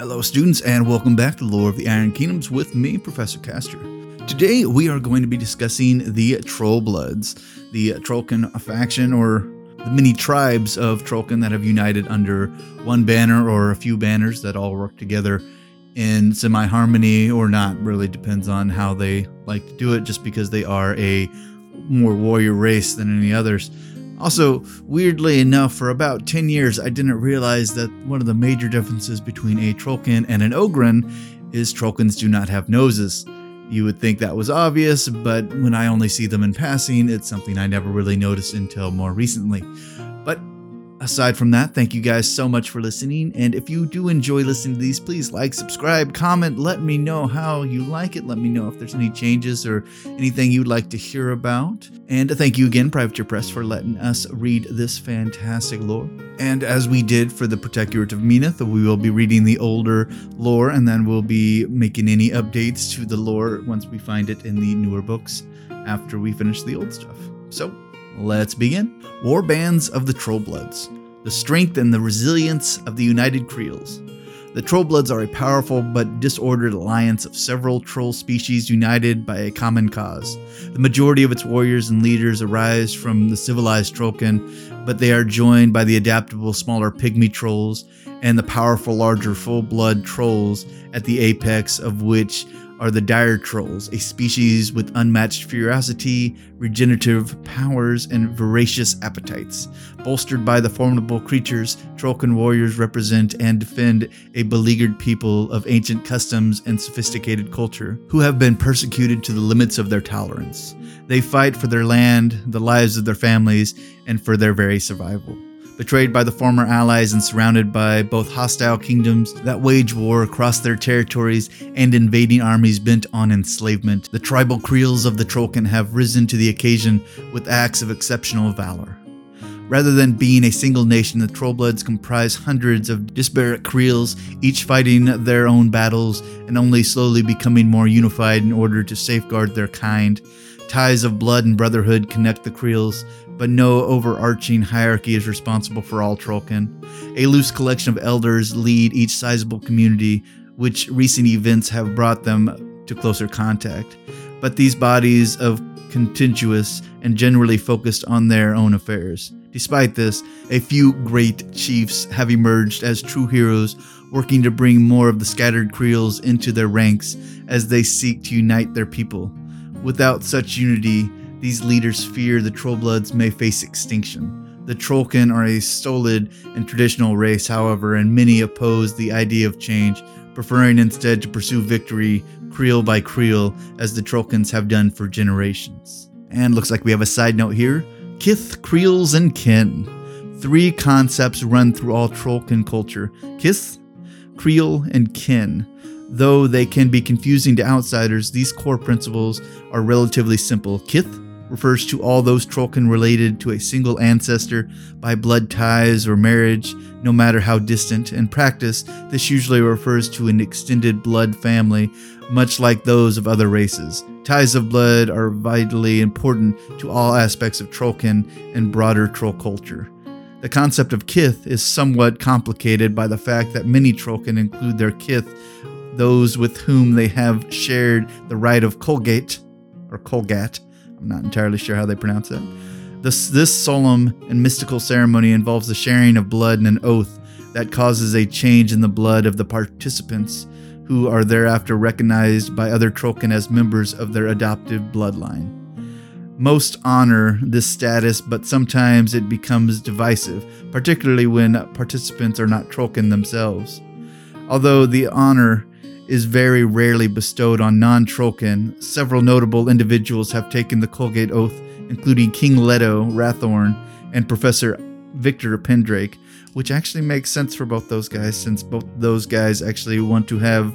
Hello, students, and welcome back to Lore of the Iron Kingdoms with me, Professor Castor. Today, we are going to be discussing the Trollbloods, the Trollkin faction, or the many tribes of Trollkin that have united under one banner or a few banners that all work together in semi harmony or not. Really depends on how they like to do it, just because they are a more warrior race than any others. Also, weirdly enough, for about 10 years, I didn't realize that one of the major differences between a Trollkin and an Ogrun is Trollkins do not have noses. You would think that was obvious, but when I only see them in passing, it's something I never really noticed until more recently. Aside from that, thank you guys so much for listening. And if you do enjoy listening to these, please like, subscribe, comment, let me know how you like it. Let me know if there's any changes or anything you'd like to hear about. And thank you again, Privateer Press, for letting us read this fantastic lore. And as we did for the Protectorate of Menoth, we will be reading the older lore and then we'll be making any updates to the lore once we find it in the newer books after we finish the old stuff. So, Let's begin. War bands of the Trollbloods. The strength and the resilience of the United Creels. The Trollbloods are a powerful but disordered alliance of several troll species united by a common cause. The majority of its warriors and leaders arise from the civilized Trollkin, but they are joined by the adaptable smaller pygmy trolls and the powerful larger full-blood trolls at the apex of which are the dire trolls, a species with unmatched ferocity, regenerative powers, and voracious appetites. Bolstered by the formidable creatures, Trollkin warriors represent and defend a beleaguered people of ancient customs and sophisticated culture, who have been persecuted to the limits of their tolerance. They fight for their land, the lives of their families, and for their very survival betrayed by the former allies and surrounded by both hostile kingdoms that wage war across their territories and invading armies bent on enslavement, the tribal creels of the Trollkin have risen to the occasion with acts of exceptional valor. Rather than being a single nation, the Trollbloods comprise hundreds of disparate creels, each fighting their own battles and only slowly becoming more unified in order to safeguard their kind. Ties of blood and brotherhood connect the creels, but no overarching hierarchy is responsible for all Trollkin. A loose collection of elders lead each sizable community, which recent events have brought them to closer contact. But these bodies of contentious and generally focused on their own affairs. Despite this, a few great chiefs have emerged as true heroes, working to bring more of the scattered Creels into their ranks as they seek to unite their people. Without such unity, these leaders fear the Trollbloods may face extinction. The Trollkin are a stolid and traditional race, however, and many oppose the idea of change, preferring instead to pursue victory creel by creel, as the Trollkins have done for generations. And looks like we have a side note here Kith, Creels, and Kin. Three concepts run through all Trollkin culture Kith, Creel, and Kin. Though they can be confusing to outsiders, these core principles are relatively simple. Kith refers to all those Trollkin related to a single ancestor by blood ties or marriage, no matter how distant. In practice, this usually refers to an extended blood family, much like those of other races. Ties of blood are vitally important to all aspects of Trollkin and broader Troll culture. The concept of kith is somewhat complicated by the fact that many Trollkin include their kith, those with whom they have shared the rite of Colgate or Colgat, I'm not entirely sure how they pronounce it. This, this solemn and mystical ceremony involves the sharing of blood and an oath that causes a change in the blood of the participants, who are thereafter recognized by other Trollkin as members of their adoptive bloodline. Most honor this status, but sometimes it becomes divisive, particularly when participants are not Trollkin themselves. Although the honor is very rarely bestowed on non Trollkin. Several notable individuals have taken the Colgate Oath, including King Leto Raelthorne and Professor Viktor Pendrake, which actually makes sense for both those guys since both those guys actually want to have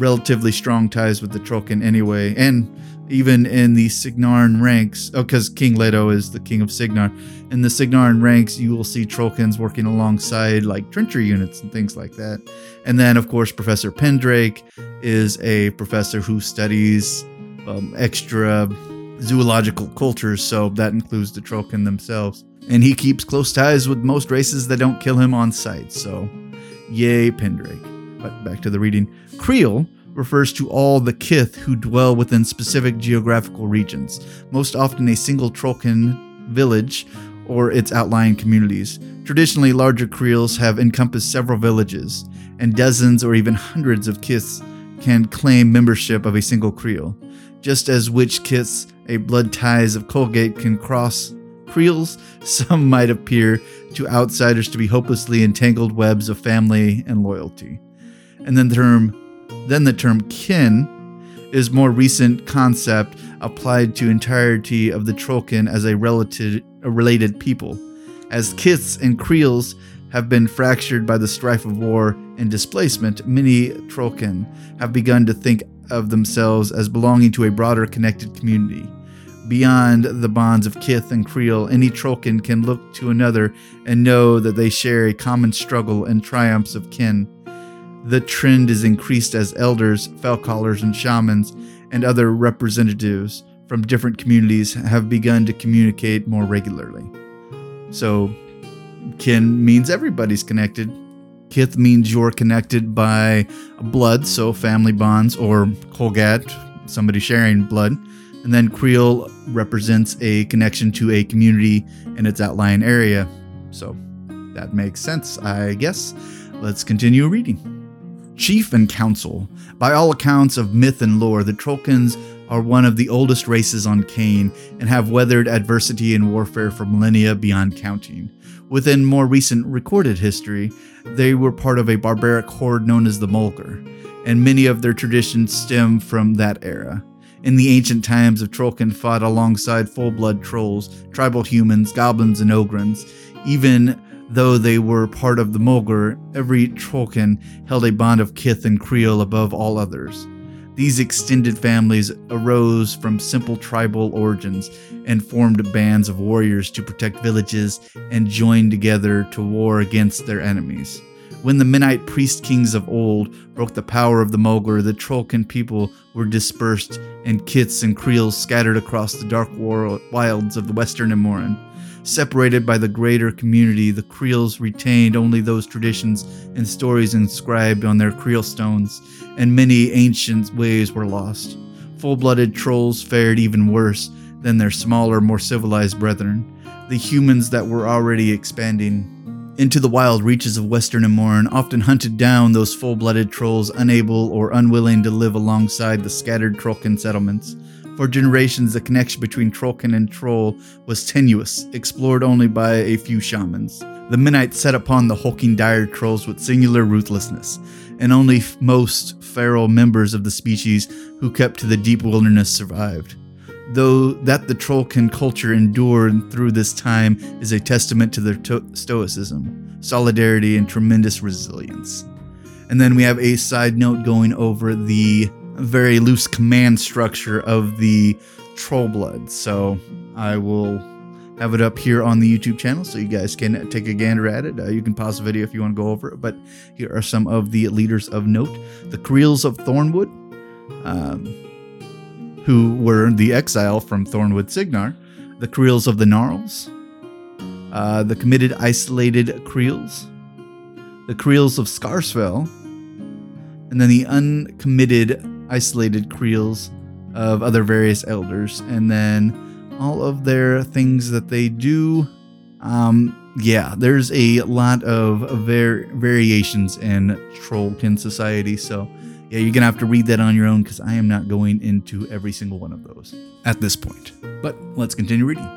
relatively strong ties with the Trollkin anyway. And even in the Cygnaran ranks, oh, because King Leto is the king of Cygnar. In the Cygnaran ranks, you will see Trollkins working alongside like trencher units and things like that. And then, of course, Professor Pendrake is a professor who studies um, extra zoological cultures, so that includes the Trollkin themselves. And he keeps close ties with most races that don't kill him on sight, so yay, Pendrake. But back to the reading. Creel refers to all the kith who dwell within specific geographical regions, most often a single Trollkin village or its outlying communities. Traditionally, larger creels have encompassed several villages, and dozens or even hundreds of kiths can claim membership of a single creel. Just as witch kiths, a blood ties of Colgate can cross creels, some might appear to outsiders to be hopelessly entangled webs of family and loyalty. And then the term then the term kin is more recent concept applied to entirety of the Trollkin as a relative a related people. As kiths and creels have been fractured by the strife of war and displacement, many Trollkin have begun to think of themselves as belonging to a broader connected community. Beyond the bonds of kith and creel, any Trollkin can look to another and know that they share a common struggle and triumphs of kin. The trend is increased as elders, felcallers, and shamans, and other representatives from different communities have begun to communicate more regularly. So, kin means everybody's connected. Kith means you're connected by blood, so family bonds, or Kolgat, somebody sharing blood. And then Creel represents a connection to a community in its outlying area. So that makes sense, I guess. Let's continue reading. Chief and Council. By all accounts of myth and lore, the Trollkins are one of the oldest races on Caen and have weathered adversity and warfare for millennia beyond counting. Within more recent recorded history, they were part of a barbaric horde known as the Molgur, and many of their traditions stem from that era. In the ancient times of Trollkin fought alongside full-blood trolls, tribal humans, goblins, and ogrins. Even though they were part of the Molgur, every Trollkin held a bond of kith and creel above all others. These extended families arose from simple tribal origins and formed bands of warriors to protect villages and joined together to war against their enemies. When the Menite priest kings of old broke the power of the Molgur, the Trollkin people were dispersed and kiths and creels scattered across the dark wilds of the western Immoren. Separated by the greater community, the Creels retained only those traditions and stories inscribed on their Creel stones, and many ancient ways were lost. Full blooded trolls fared even worse than their smaller, more civilized brethren, the humans that were already expanding into the wild reaches of western Immoren, often hunted down those full blooded trolls unable or unwilling to live alongside the scattered Trollkin settlements. For generations, the connection between Trollkin and Troll was tenuous, explored only by a few shamans. The Menites set upon the hulking dire trolls with singular ruthlessness, and only most feral members of the species who kept to the deep wilderness survived. Though that the Trollkin culture endured through this time is a testament to their to- stoicism, solidarity, and tremendous resilience. And then we have a side note going over the very loose command structure of the Troll Blood. So I will have it up here on the YouTube channel so you guys can take a gander at it. Uh, you can pause the video if you want to go over it, but here are some of the leaders of note. The Creels of Thornwood, um, who were the exile from Thornwood Cygnar, the Creels of the Gnarls, uh, the committed isolated Creels, the Creels of Scarsfell, and then the uncommitted isolated creels of other various elders, and then all of their things that they do. Um, yeah, there's a lot of var- variations in Trollkin society, so yeah, you're gonna have to read that on your own because I am not going into every single one of those at this point. But let's continue reading.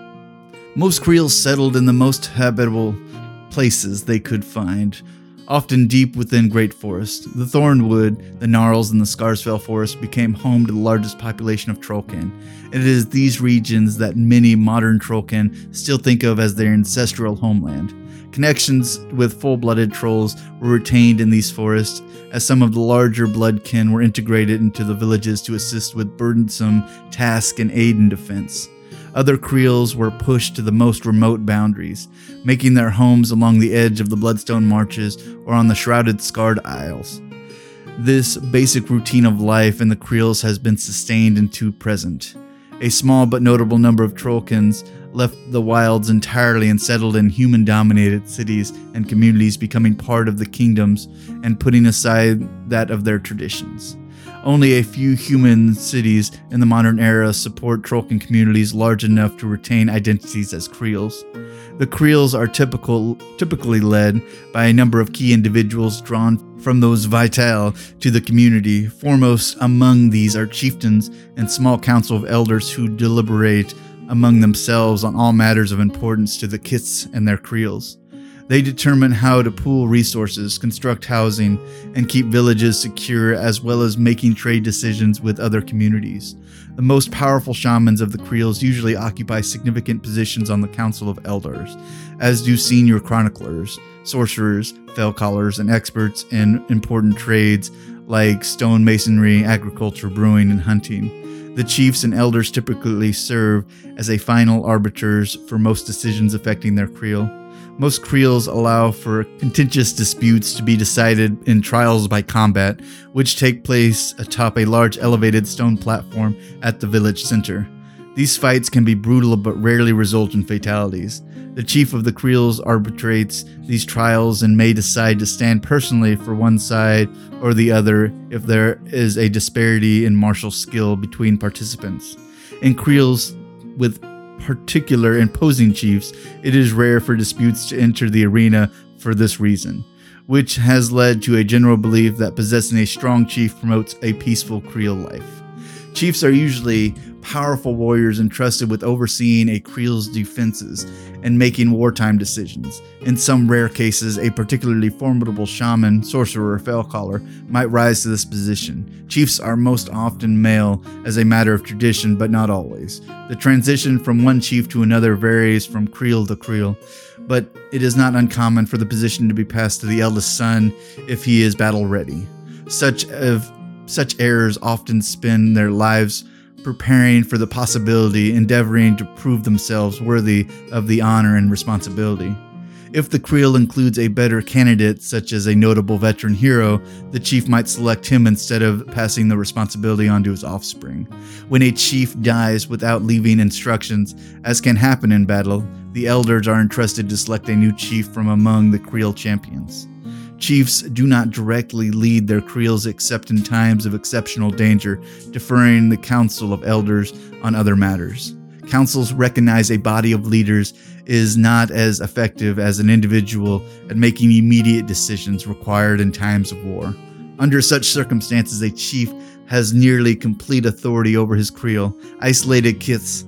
Most creels settled in the most habitable places they could find, Often deep within great forest, the Thornwood, the Gnarls, and the Scarsfell Forest became home to the largest population of Trollkin. It is these regions that many modern Trollkin still think of as their ancestral homeland. Connections with full blooded trolls were retained in these forests, as some of the larger bloodkin were integrated into the villages to assist with burdensome tasks and aid in defense. Other Creels were pushed to the most remote boundaries, making their homes along the edge of the Bloodstone Marches or on the shrouded Scarred Isles. This basic routine of life in the Creels has been sustained into present. A small but notable number of Trollkins left the wilds entirely and settled in human dominated cities and communities, becoming part of the kingdoms and putting aside that of their traditions. Only a few human cities in the modern era support Trollkin communities large enough to retain identities as Creels. The Creels are typical, typically led by a number of key individuals drawn from those vital to the community. Foremost among these are chieftains and small council of elders who deliberate among themselves on all matters of importance to the Kiths and their Creels. They determine how to pool resources, construct housing, and keep villages secure, as well as making trade decisions with other communities. The most powerful shamans of the Creels usually occupy significant positions on the Council of Elders, as do senior chroniclers, sorcerers, fell callers, and experts in important trades like stonemasonry, agriculture, brewing, and hunting. The chiefs and elders typically serve as a final arbiters for most decisions affecting their creel. Most creels allow for contentious disputes to be decided in trials by combat, which take place atop a large elevated stone platform at the village center. These fights can be brutal but rarely result in fatalities. The chief of the Creels arbitrates these trials and may decide to stand personally for one side or the other if there is a disparity in martial skill between participants. In Creels with particular imposing chiefs, it is rare for disputes to enter the arena for this reason, which has led to a general belief that possessing a strong chief promotes a peaceful Creel life. Chiefs are usually powerful warriors entrusted with overseeing a Creel's defenses and making wartime decisions. In some rare cases, a particularly formidable shaman, sorcerer, or fellcaller might rise to this position. Chiefs are most often male as a matter of tradition, but not always. The transition from one chief to another varies from Creel to Creel, but it is not uncommon for the position to be passed to the eldest son if he is battle ready. Such of such heirs often spend their lives preparing for the possibility, endeavoring to prove themselves worthy of the honor and responsibility. If the Creel includes a better candidate, such as a notable veteran hero, the chief might select him instead of passing the responsibility on to his offspring. When a chief dies without leaving instructions, as can happen in battle, the elders are entrusted to select a new chief from among the Creel champions. Chiefs do not directly lead their creels except in times of exceptional danger, deferring the council of elders on other matters. Councils recognize a body of leaders is not as effective as an individual at making immediate decisions required in times of war. Under such circumstances, a chief has nearly complete authority over his creel, isolated kiths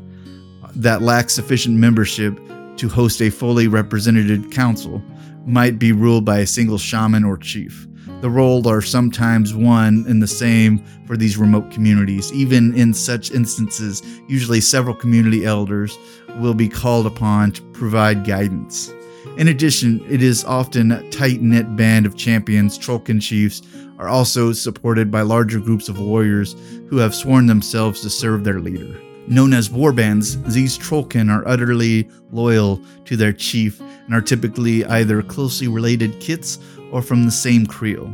that lack sufficient membership to host a fully represented council might be ruled by a single shaman or chief. The roles are sometimes one and the same for these remote communities. Even in such instances, usually several community elders will be called upon to provide guidance. In addition, it is often a tight knit band of champions, Trollkin chiefs, are also supported by larger groups of warriors who have sworn themselves to serve their leader. Known as warbands, these Trollkin are utterly loyal to their chief and are typically either closely related kiths or from the same creel.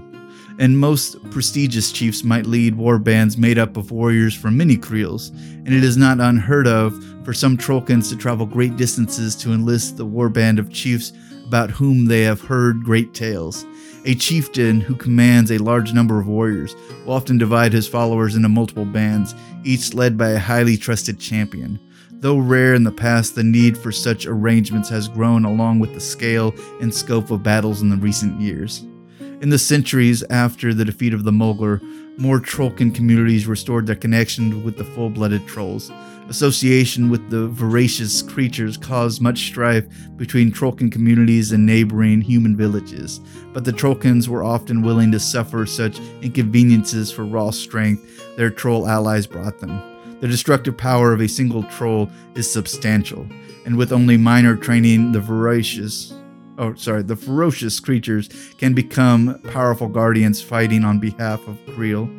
And most prestigious chiefs might lead war bands made up of warriors from many creels, and it is not unheard of for some Trollkins to travel great distances to enlist the war band of chiefs about whom they have heard great tales. A chieftain who commands a large number of warriors will often divide his followers into multiple bands, each led by a highly trusted champion. Though rare in the past, the need for such arrangements has grown along with the scale and scope of battles in the recent years. In the centuries after the defeat of the Molgur, more Trollkin communities restored their connection with the full blooded trolls. Association with the voracious creatures caused much strife between Trollkin communities and neighboring human villages, but the Trollkins were often willing to suffer such inconveniences for raw strength their troll allies brought them. The destructive power of a single troll is substantial, and with only minor training, the voracious oh sorry, the ferocious creatures can become powerful guardians fighting on behalf of Creel.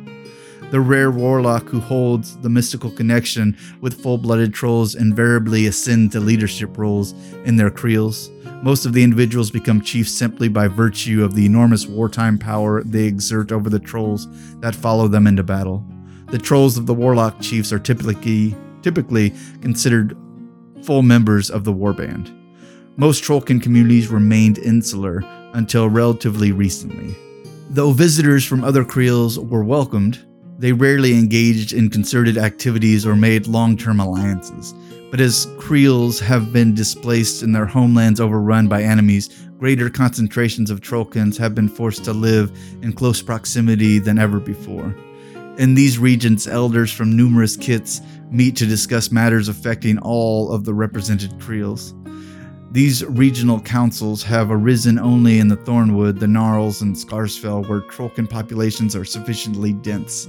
The rare warlock who holds the mystical connection with full-blooded trolls invariably ascend to leadership roles in their creels. Most of the individuals become chiefs simply by virtue of the enormous wartime power they exert over the trolls that follow them into battle. The trolls of the warlock chiefs are typically typically considered full members of the warband. Most Trollkin communities remained insular until relatively recently. Though visitors from other Creels were welcomed, they rarely engaged in concerted activities or made long term alliances. But as Creels have been displaced and their homelands overrun by enemies, greater concentrations of Trollkins have been forced to live in close proximity than ever before. In these regions, elders from numerous kiths meet to discuss matters affecting all of the represented Creels. These regional councils have arisen only in the Thornwood, the Gnarls, and Scarsfell, where Trollkin populations are sufficiently dense.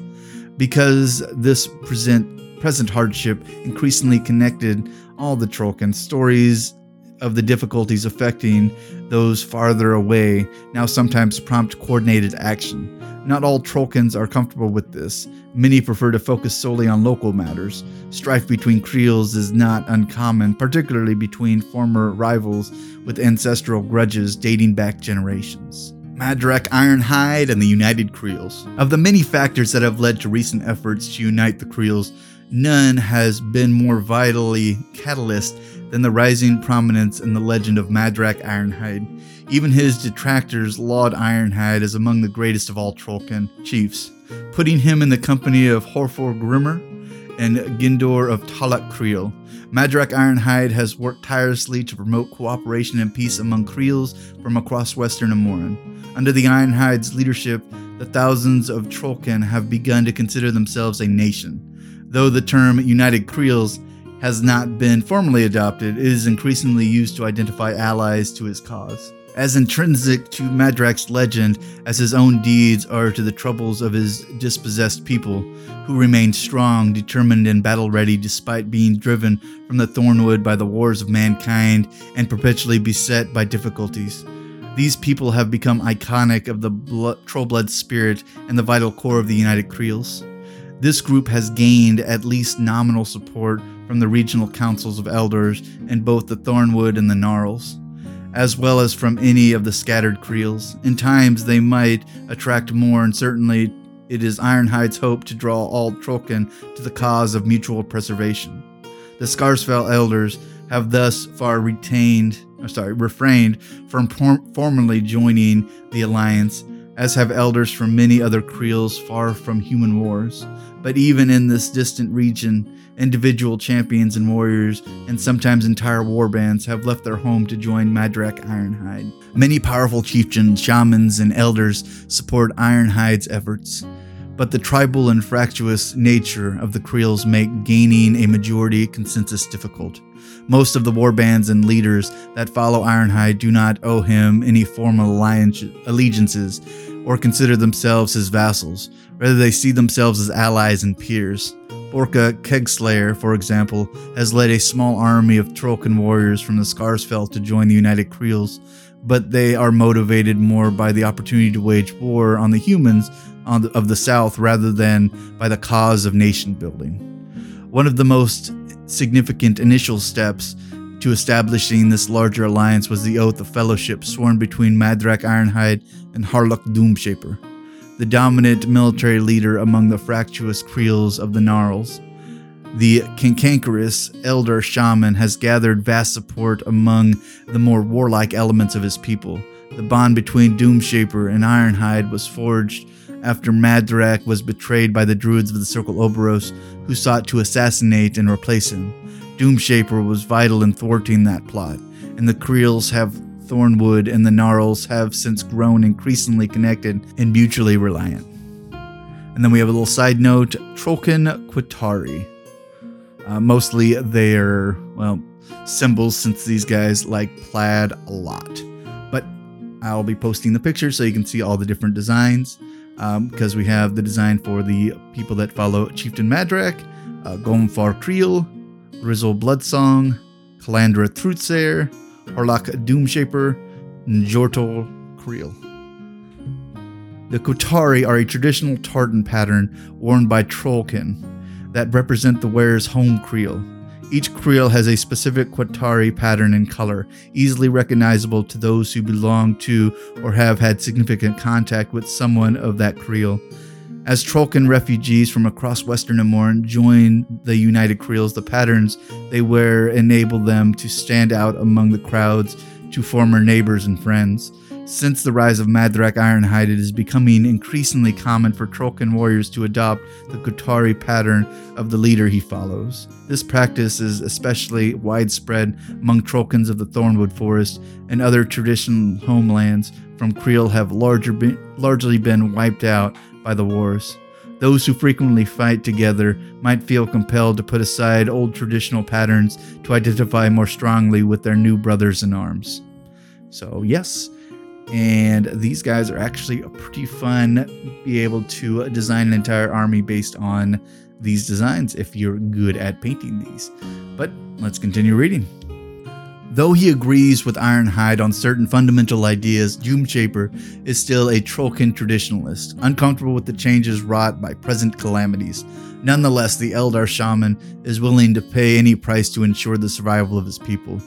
Because this present, present hardship increasingly connected all the Trollkin stories of the difficulties affecting those farther away now sometimes prompt coordinated action. Not all Trollkins are comfortable with this. Many prefer to focus solely on local matters. Strife between Creels is not uncommon, particularly between former rivals with ancestral grudges dating back generations. Madrak Ironhide and the United Creels. Of the many factors that have led to recent efforts to unite the Creels, none has been more vitally catalyst than the rising prominence in the legend of Madrak Ironhide. Even his detractors laud Ironhide as among the greatest of all Trollkin chiefs, putting him in the company of Horfor Grimmer and Gindor of Talak Creel. Madrak Ironhide has worked tirelessly to promote cooperation and peace among Creels from across western Immoren. Under the Ironhide's leadership, the thousands of Trollkin have begun to consider themselves a nation. Though the term United Creels has not been formally adopted, it is increasingly used to identify allies to his cause. As intrinsic to Madrak's legend as his own deeds are to the troubles of his dispossessed people, who remain strong, determined, and battle ready despite being driven from the Thornwood by the wars of mankind and perpetually beset by difficulties. These people have become iconic of the blood, Trollblood spirit and the vital core of the United Creels. This group has gained at least nominal support from the regional councils of elders in both the Thornwood and the Gnarls, as well as from any of the scattered Creels. In times, they might attract more, and certainly it is Ironhide's hope to draw all Trollkin to the cause of mutual preservation. The Scarsfell elders have thus far retained, or sorry, refrained from formally joining the alliance, as have elders from many other Creels far from human wars. But even in this distant region, individual champions and warriors, and sometimes entire warbands have left their home to join Madrak Ironhide. Many powerful chieftains, shamans, and elders support Ironhide's efforts, but the tribal and fractious nature of the Creels make gaining a majority consensus difficult. Most of the warbands and leaders that follow Ironhide do not owe him any formal allegiances or consider themselves his vassals. Rather, they see themselves as allies and peers. Borka Kegslayer, for example, has led a small army of Trollkin warriors from the Scarsfell to join the United Creels, but they are motivated more by the opportunity to wage war on the humans on the, of the South rather than by the cause of nation building. One of the most significant initial steps to establishing this larger alliance was the oath of fellowship sworn between Madrak Ironhide and Hoarluk Doomshaper the dominant military leader among the fractious creels of the Gnarls. The cantankerous elder shaman has gathered vast support among the more warlike elements of his people. The bond between Doomshaper and Ironhide was forged after Madrak was betrayed by the druids of the Circle Orboros, who sought to assassinate and replace him. Doomshaper was vital in thwarting that plot, and the Creels have Thornwood and the Gnarls have since grown increasingly connected and mutually reliant. And then we have a little side note Trollkin Quitari. Uh, mostly they're, well, symbols since these guys like plaid a lot. But I'll be posting the pictures so you can see all the different designs because um, we have the design for the people that follow Chieftain Madrak, uh, Gomfar Creel, Grissel Bloodsong, Calandra Truthsayer, Hoarluk Doomshaper, and Jortal Creel. The Quitari are a traditional tartan pattern worn by Trollkin that represent the wearer's home creel. Each creel has a specific Quitari pattern and color, easily recognizable to those who belong to or have had significant contact with someone of that creel. As Trollkin refugees from across Western Immoren join the United Creels, the patterns they wear enable them to stand out among the crowds to former neighbors and friends. Since the rise of Madrak Ironhide, it is becoming increasingly common for Trollkin warriors to adopt the Quitari pattern of the leader he follows. This practice is especially widespread among Trollkins of the Thornwood Forest and other traditional homelands from Creel have larger largely been wiped out by the wars. Those who frequently fight together might feel compelled to put aside old traditional patterns to identify more strongly with their new brothers in arms. So, yes, and these guys are actually pretty fun be able to design an entire army based on these designs if you're good at painting these but let's continue reading Though he agrees with Ironhide on certain fundamental ideas, Doomshaper is still a Trollkin traditionalist, uncomfortable with the changes wrought by present calamities. Nonetheless, the elder shaman is willing to pay any price to ensure the survival of his people.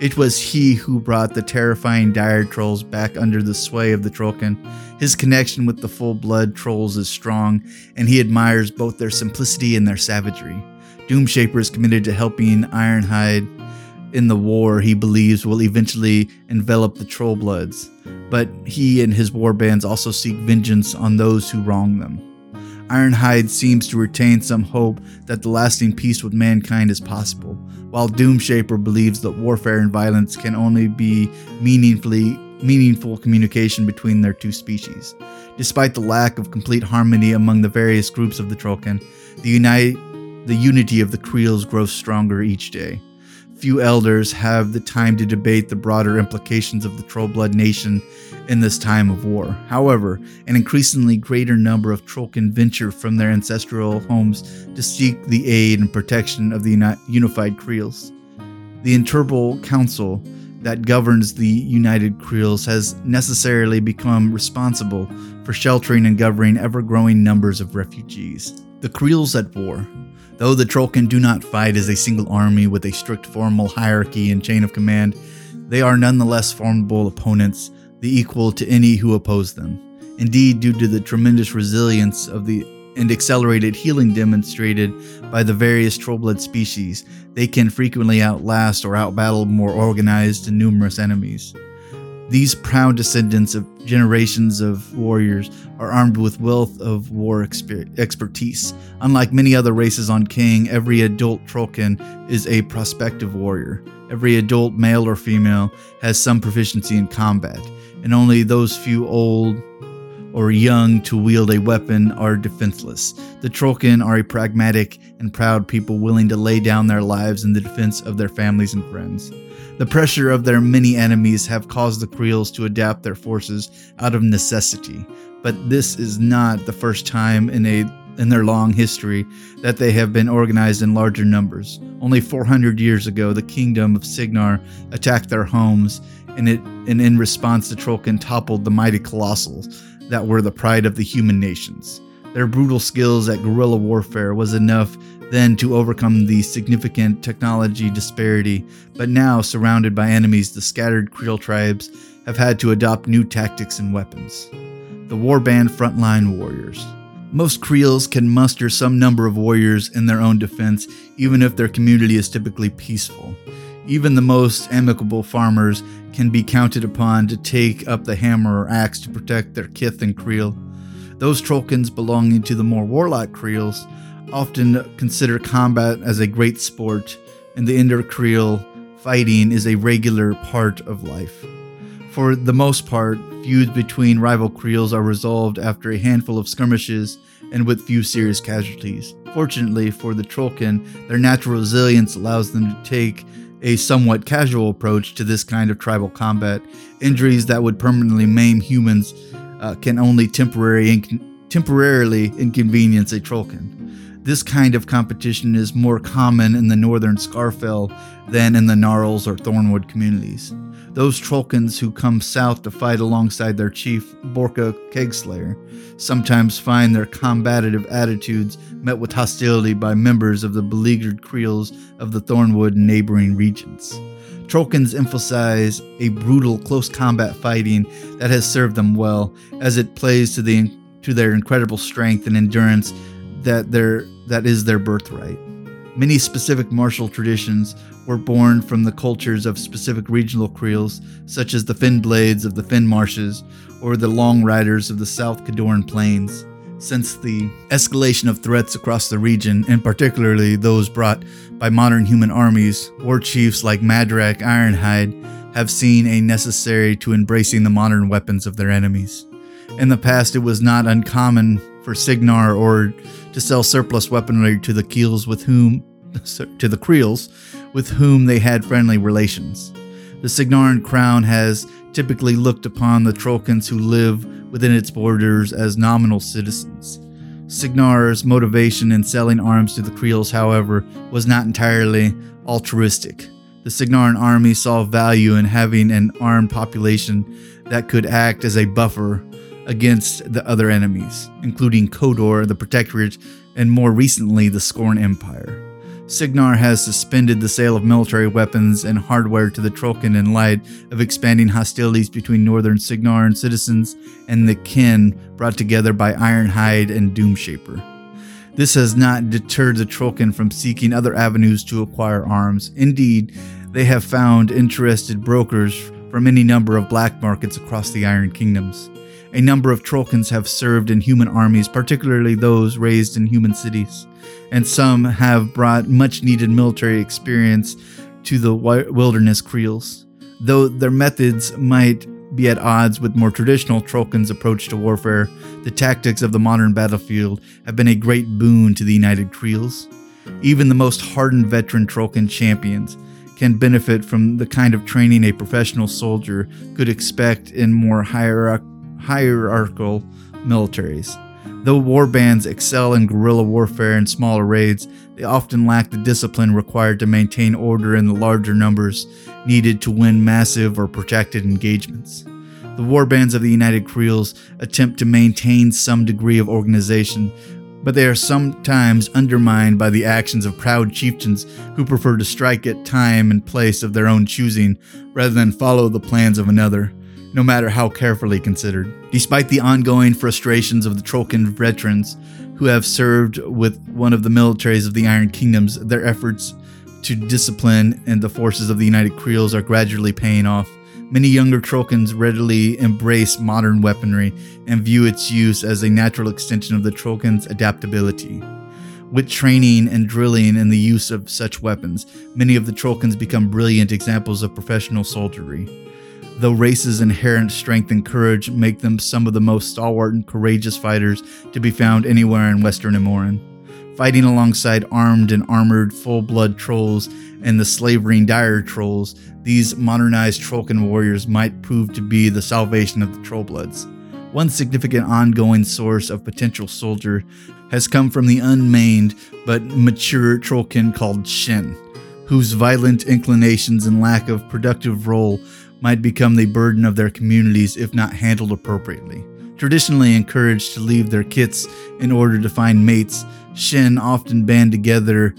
It was he who brought the terrifying dire trolls back under the sway of the Trollkin. His connection with the full blood trolls is strong, and he admires both their simplicity and their savagery. Doomshaper is committed to helping Ironhide in the war he believes will eventually envelop the Trollbloods, but he and his warbands also seek vengeance on those who wrong them. Ironhide seems to retain some hope that the lasting peace with mankind is possible, while Doomshaper believes that warfare and violence can only be meaningfully meaningful communication between their two species. Despite the lack of complete harmony among the various groups of the Trollkin, the, the unity of the Creels grows stronger each day few elders have the time to debate the broader implications of the Trollblood nation in this time of war. However, an increasingly greater number of Trollkin venture from their ancestral homes to seek the aid and protection of the uni- unified Creels. The Interpol Council that governs the United Creels has necessarily become responsible for sheltering and governing ever growing numbers of refugees. The Creels at War Though the Trollkin do not fight as a single army with a strict formal hierarchy and chain of command, they are nonetheless formidable opponents, the equal to any who oppose them. Indeed, due to the tremendous resilience of the and accelerated healing demonstrated by the various Trollblood species, they can frequently outlast or outbattle more organized and numerous enemies. These proud descendants of generations of warriors are armed with wealth of war exper- expertise. Unlike many other races on Caen, every adult Trollkin is a prospective warrior. Every adult, male or female, has some proficiency in combat, and only those few old or young to wield a weapon are defenseless. The Trollkin are a pragmatic and proud people willing to lay down their lives in the defense of their families and friends. The pressure of their many enemies have caused the Creels to adapt their forces out of necessity, but this is not the first time in a in their long history that they have been organized in larger numbers. Only 400 years ago, the kingdom of Cygnar attacked their homes, and, it, and in response, the Trollkin toppled the mighty colossals that were the pride of the human nations. Their brutal skills at guerrilla warfare was enough then to overcome the significant technology disparity, but now surrounded by enemies, the scattered Creel tribes have had to adopt new tactics and weapons. The Warband Frontline Warriors. Most Creels can muster some number of warriors in their own defense, even if their community is typically peaceful. Even the most amicable farmers can be counted upon to take up the hammer or axe to protect their kith and Creel. Those Trollkins belonging to the more warlike Creels often consider combat as a great sport, and the Creel fighting is a regular part of life. For the most part, feuds between rival Creels are resolved after a handful of skirmishes and with few serious casualties. Fortunately for the Trollkin, their natural resilience allows them to take a somewhat casual approach to this kind of tribal combat. Injuries that would permanently maim humans uh, can only temporary inc- temporarily inconvenience a Trollkin. This kind of competition is more common in the northern Scarsfell than in the Gnarls or Thornwood communities. Those Trollkins who come south to fight alongside their chief, Borka Kegslayer, sometimes find their combative attitudes met with hostility by members of the beleaguered Creels of the Thornwood and neighboring regions. Trollkins emphasize a brutal close combat fighting that has served them well, as it plays to the to their incredible strength and endurance that their that is their birthright. Many specific martial traditions were born from the cultures of specific regional creels, such as the Fen Blades of the Fen Marshes or the Long Riders of the South Cadoran Plains. Since the escalation of threats across the region, and particularly those brought by modern human armies, war chiefs like Madrak Ironhide have seen a necessary to embracing the modern weapons of their enemies. In the past, it was not uncommon for Cygnar or to sell surplus weaponry to the Keels with whom to the Creels with whom they had friendly relations. The Cygnaran crown has typically looked upon the Trollkins who live within its borders as nominal citizens. Cygnar's motivation in selling arms to the Creels, however, was not entirely altruistic. The Cygnaran army saw value in having an armed population that could act as a buffer against the other enemies, including Khador, the Protectorate, and more recently the Skorne Empire. Cygnar has suspended the sale of military weapons and hardware to the Trollkin in light of expanding hostilities between northern Cygnar and citizens and the kin brought together by Ironhide and Doomshaper. This has not deterred the Trollkin from seeking other avenues to acquire arms. Indeed, they have found interested brokers from any number of black markets across the Iron Kingdoms. A number of Trollkins have served in human armies, particularly those raised in human cities, and some have brought much needed military experience to the wilderness Creels. Though their methods might be at odds with more traditional Trollkins' approach to warfare, the tactics of the modern battlefield have been a great boon to the United Creels. Even the most hardened veteran Trollkin champions can benefit from the kind of training a professional soldier could expect in more hierarchical hierarchical militaries. Though war bands excel in guerrilla warfare and smaller raids, they often lack the discipline required to maintain order in the larger numbers needed to win massive or protracted engagements. The war bands of the United Creels attempt to maintain some degree of organization, but they are sometimes undermined by the actions of proud chieftains who prefer to strike at time and place of their own choosing rather than follow the plans of another no matter how carefully considered. Despite the ongoing frustrations of the Trollkin veterans who have served with one of the militaries of the Iron Kingdoms, their efforts to discipline and the forces of the United Creels are gradually paying off. Many younger Trollkins readily embrace modern weaponry and view its use as a natural extension of the Trollkins' adaptability. With training and drilling in the use of such weapons, many of the Trollkins become brilliant examples of professional soldiery though Race's inherent strength and courage make them some of the most stalwart and courageous fighters to be found anywhere in Western Immoren. Fighting alongside armed and armored full blood trolls and the slavering dire trolls, these modernized Trollkin warriors might prove to be the salvation of the Trollbloods. One significant ongoing source of potential soldier has come from the unmaned but mature Trollkin called Shin, whose violent inclinations and lack of productive role might become the burden of their communities if not handled appropriately. Traditionally encouraged to leave their kiths in order to find mates, Shin often band together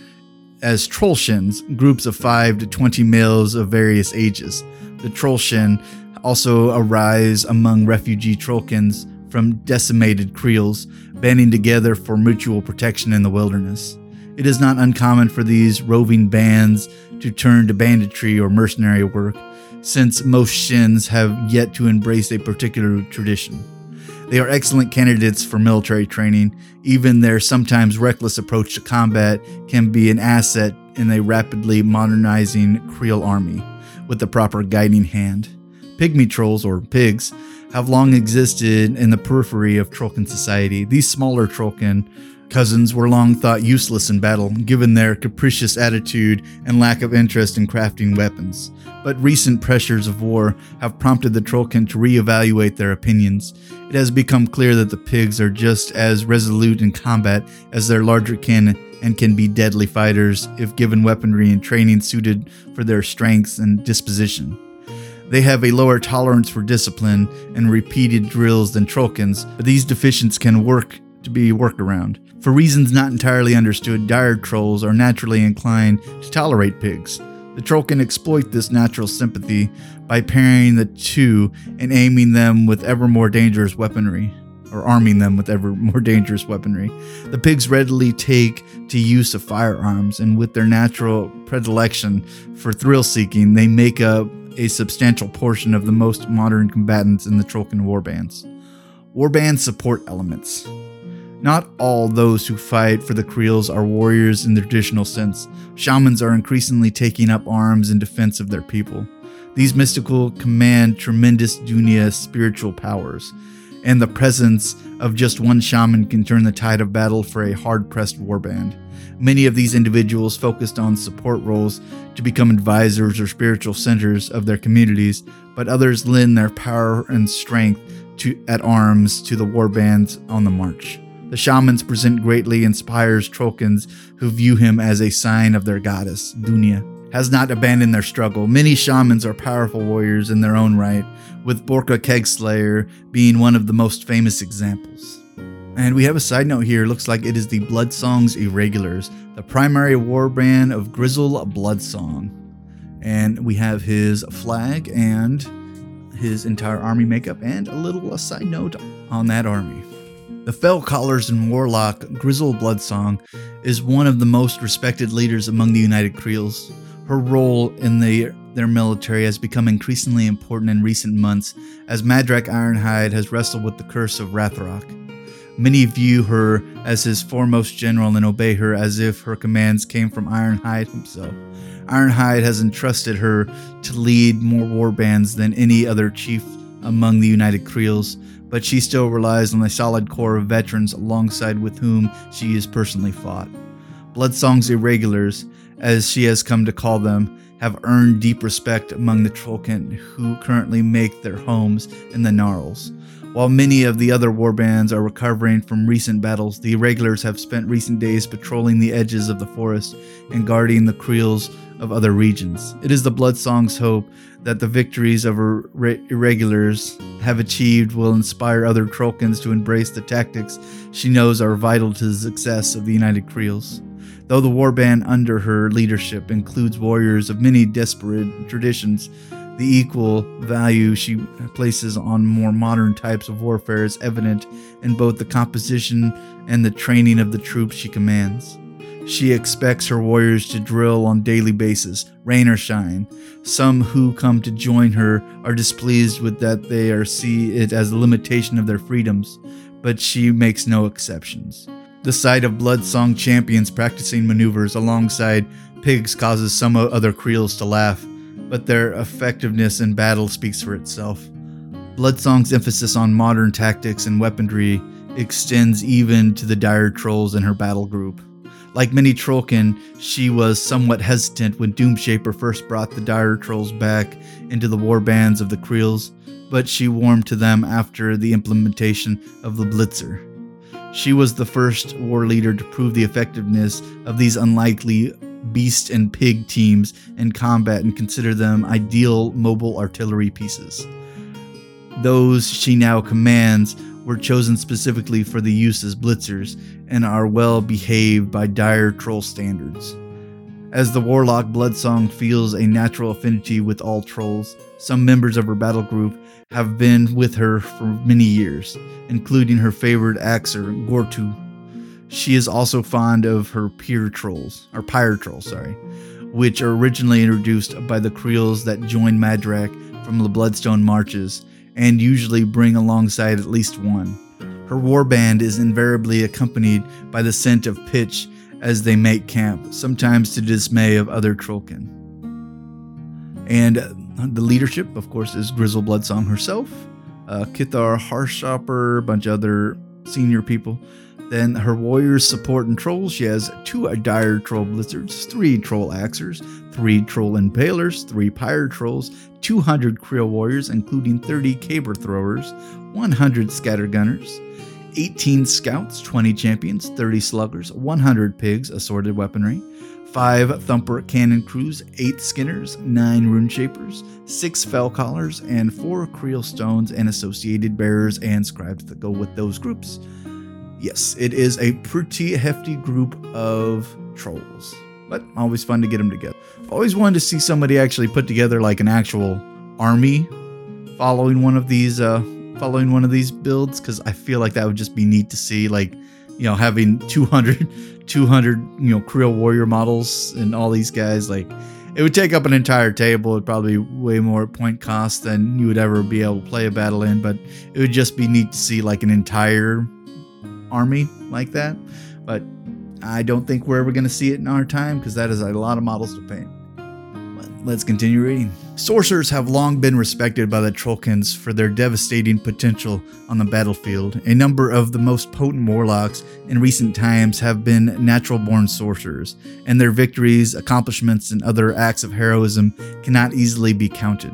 as Trollshins, groups of 5 to 20 males of various ages. The Trollshin also arise among refugee Trollkins from decimated Creels, banding together for mutual protection in the wilderness. It is not uncommon for these roving bands to turn to banditry or mercenary work, since most Shins have yet to embrace a particular tradition. They are excellent candidates for military training. Even their sometimes reckless approach to combat can be an asset in a rapidly modernizing Creel army with the proper guiding hand. Pygmy trolls, or pigs, have long existed in the periphery of Trollkin society. These smaller Trollkin cousins were long thought useless in battle, given their capricious attitude and lack of interest in crafting weapons. But recent pressures of war have prompted the Trollkin to reevaluate their opinions. It has become clear that the pigs are just as resolute in combat as their larger kin and can be deadly fighters if given weaponry and training suited for their strengths and disposition. They have a lower tolerance for discipline and repeated drills than Trollkins, but these deficiencies can work to be worked around. For reasons not entirely understood, dire trolls are naturally inclined to tolerate pigs. The troll can exploit this natural sympathy by pairing the two and aiming them with ever more dangerous weaponry. or arming them with ever more dangerous weaponry. The pigs readily take to use of firearms, and with their natural predilection for thrill seeking, they make up a substantial portion of the most modern combatants in the Trollkin warbands. Warband support elements. Not all those who fight for the Creels are warriors in the traditional sense. Shamans are increasingly taking up arms in defense of their people. These mystical command tremendous dunya spiritual powers, and the presence of just one shaman can turn the tide of battle for a hard pressed warband. Many of these individuals focused on support roles to become advisors or spiritual centers of their communities, but others lend their power and strength to, at arms to the warbands on the march. The shamans present greatly inspires Trollkins who view him as a sign of their goddess, Dhunia has not abandoned their struggle. Many shamans are powerful warriors in their own right, with Borka Kegslayer being one of the most famous examples. And we have a side note here. Looks like it is the Blood Songs Irregulars, the primary war band of Grissel Bloodsong. And we have his flag and his entire army makeup, and a little side note on that army. The Fell Callers and Warlock Grissel Bloodsong is one of the most respected leaders among the United Creels. Her role in the, their military has become increasingly important in recent months as Madrak Ironhide has wrestled with the curse of Rathrok. Many view her as his foremost general and obey her as if her commands came from Ironhide himself. Ironhide has entrusted her to lead more war bands than any other chief among the United Creels, but she still relies on a solid core of veterans alongside with whom she has personally fought. Bloodsong's irregulars as she has come to call them, have earned deep respect among the Trollkin who currently make their homes in the Gnarls. While many of the other warbands are recovering from recent battles, the irregulars have spent recent days patrolling the edges of the forest and guarding the creels of other regions. It is the Bloodsong's hope that the victories of her irregulars have achieved will inspire other Trollkins to embrace the tactics she knows are vital to the success of the United Creels. Though the warband under her leadership includes warriors of many disparate traditions, the equal value she places on more modern types of warfare is evident in both the composition and the training of the troops she commands. She expects her warriors to drill on daily basis, rain or shine. Some who come to join her are displeased with that they are see it as a limitation of their freedoms, but she makes no exceptions. The sight of Bloodsong champions practicing maneuvers alongside pigs causes some other Creels to laugh, but their effectiveness in battle speaks for itself. Bloodsong's emphasis on modern tactics and weaponry extends even to the dire trolls in her battle group. Like many Trollkin, she was somewhat hesitant when Doomshaper first brought the dire trolls back into the war bands of the Creels, but she warmed to them after the implementation of the Blitzer. She was the first war leader to prove the effectiveness of these unlikely beast and pig teams in combat and consider them ideal mobile artillery pieces. Those she now commands were chosen specifically for the use as blitzers and are well behaved by dire troll standards. As the warlock Bloodsong feels a natural affinity with all trolls, some members of her battle group have been with her for many years, including her favorite axer, Gortu. She is also fond of her peer trolls, or pyre trolls, sorry, which are originally introduced by the Creels that join Madrak from the Bloodstone marches, and usually bring alongside at least one. Her warband is invariably accompanied by the scent of pitch as they make camp, sometimes to dismay of other Trollkin. And the leadership, of course, is Grissel Bloodsong herself, uh, Kithar Harshopper, a bunch of other senior people. Then her warriors support and trolls. She has two dire troll blitzers, three troll axers, three troll impalers, three pyre trolls, 200 creel warriors, including 30 caber throwers, 100 scattergunners, 18 scouts, 20 champions, 30 sluggers, 100 pigs, assorted weaponry, 5 thumper cannon crews, 8 skinners, 9 rune shapers, 6 fell callers, and 4 creel stones and associated bearers and scribes that go with those groups. Yes, it is a pretty hefty group of trolls, but always fun to get them together. I've always wanted to see somebody actually put together like an actual army following one of these uh, following one of these builds because I feel like that would just be neat to see. Like, you know, having 200, 200, you know, Creel warrior models and all these guys. Like, it would take up an entire table. It'd probably be way more point cost than you would ever be able to play a battle in. But it would just be neat to see like an entire army like that. But I don't think we're ever going to see it in our time because that is a lot of models to paint. Let's continue reading. Sorcerers have long been respected by the Trollkins for their devastating potential on the battlefield. A number of the most potent warlocks in recent times have been natural born sorcerers, and their victories, accomplishments, and other acts of heroism cannot easily be counted.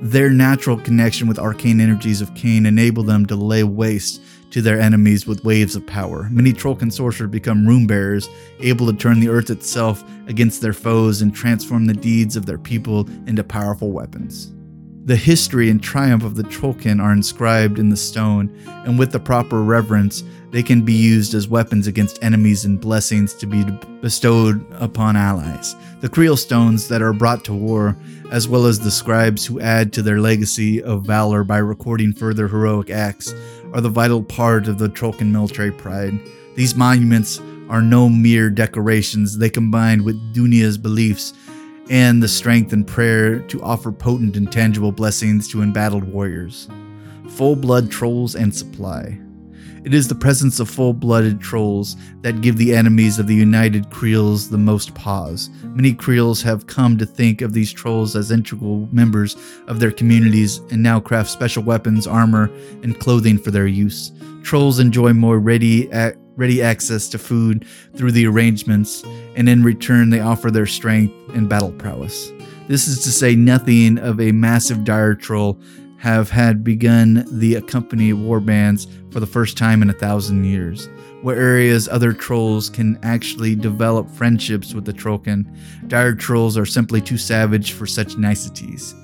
Their natural connection with arcane energies of Caen enable them to lay waste to their enemies with waves of power. Many Trollkin sorcerers become rune bearers, able to turn the earth itself against their foes and transform the deeds of their people into powerful weapons. The history and triumph of the Trollkin are inscribed in the stone, and with the proper reverence, they can be used as weapons against enemies and blessings to be bestowed upon allies. The Creel stones that are brought to war, as well as the scribes who add to their legacy of valor by recording further heroic acts, are the vital part of the Trollkin military pride. These monuments are no mere decorations, they combine with Dhunia's beliefs and the strength and prayer to offer potent and tangible blessings to embattled warriors. Full blood trolls and supply. It is the presence of full blooded trolls that give the enemies of the united Creels the most pause. Many Creels have come to think of these trolls as integral members of their communities and now craft special weapons, armor, and clothing for their use. Trolls enjoy more ready, ready access to food through the arrangements, and in return, they offer their strength and battle prowess. This is to say nothing of a massive dire troll have had begun the accompany war bands for the first time in a thousand years, where areas other trolls can actually develop friendships with the Trollkin. Dire trolls are simply too savage for such niceties.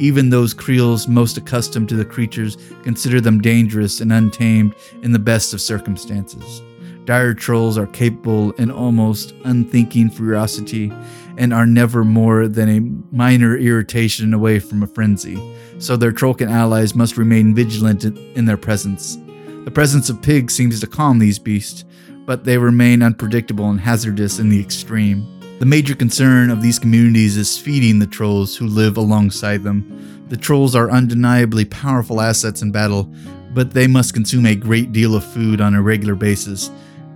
Even those Creels most accustomed to the creatures consider them dangerous and untamed in the best of circumstances. Dire trolls are capable in almost unthinking ferocity and are never more than a minor irritation away from a frenzy, so their Trollkin allies must remain vigilant in their presence. The presence of pigs seems to calm these beasts, but they remain unpredictable and hazardous in the extreme. The major concern of these communities is feeding the trolls who live alongside them. The trolls are undeniably powerful assets in battle, but they must consume a great deal of food on a regular basis,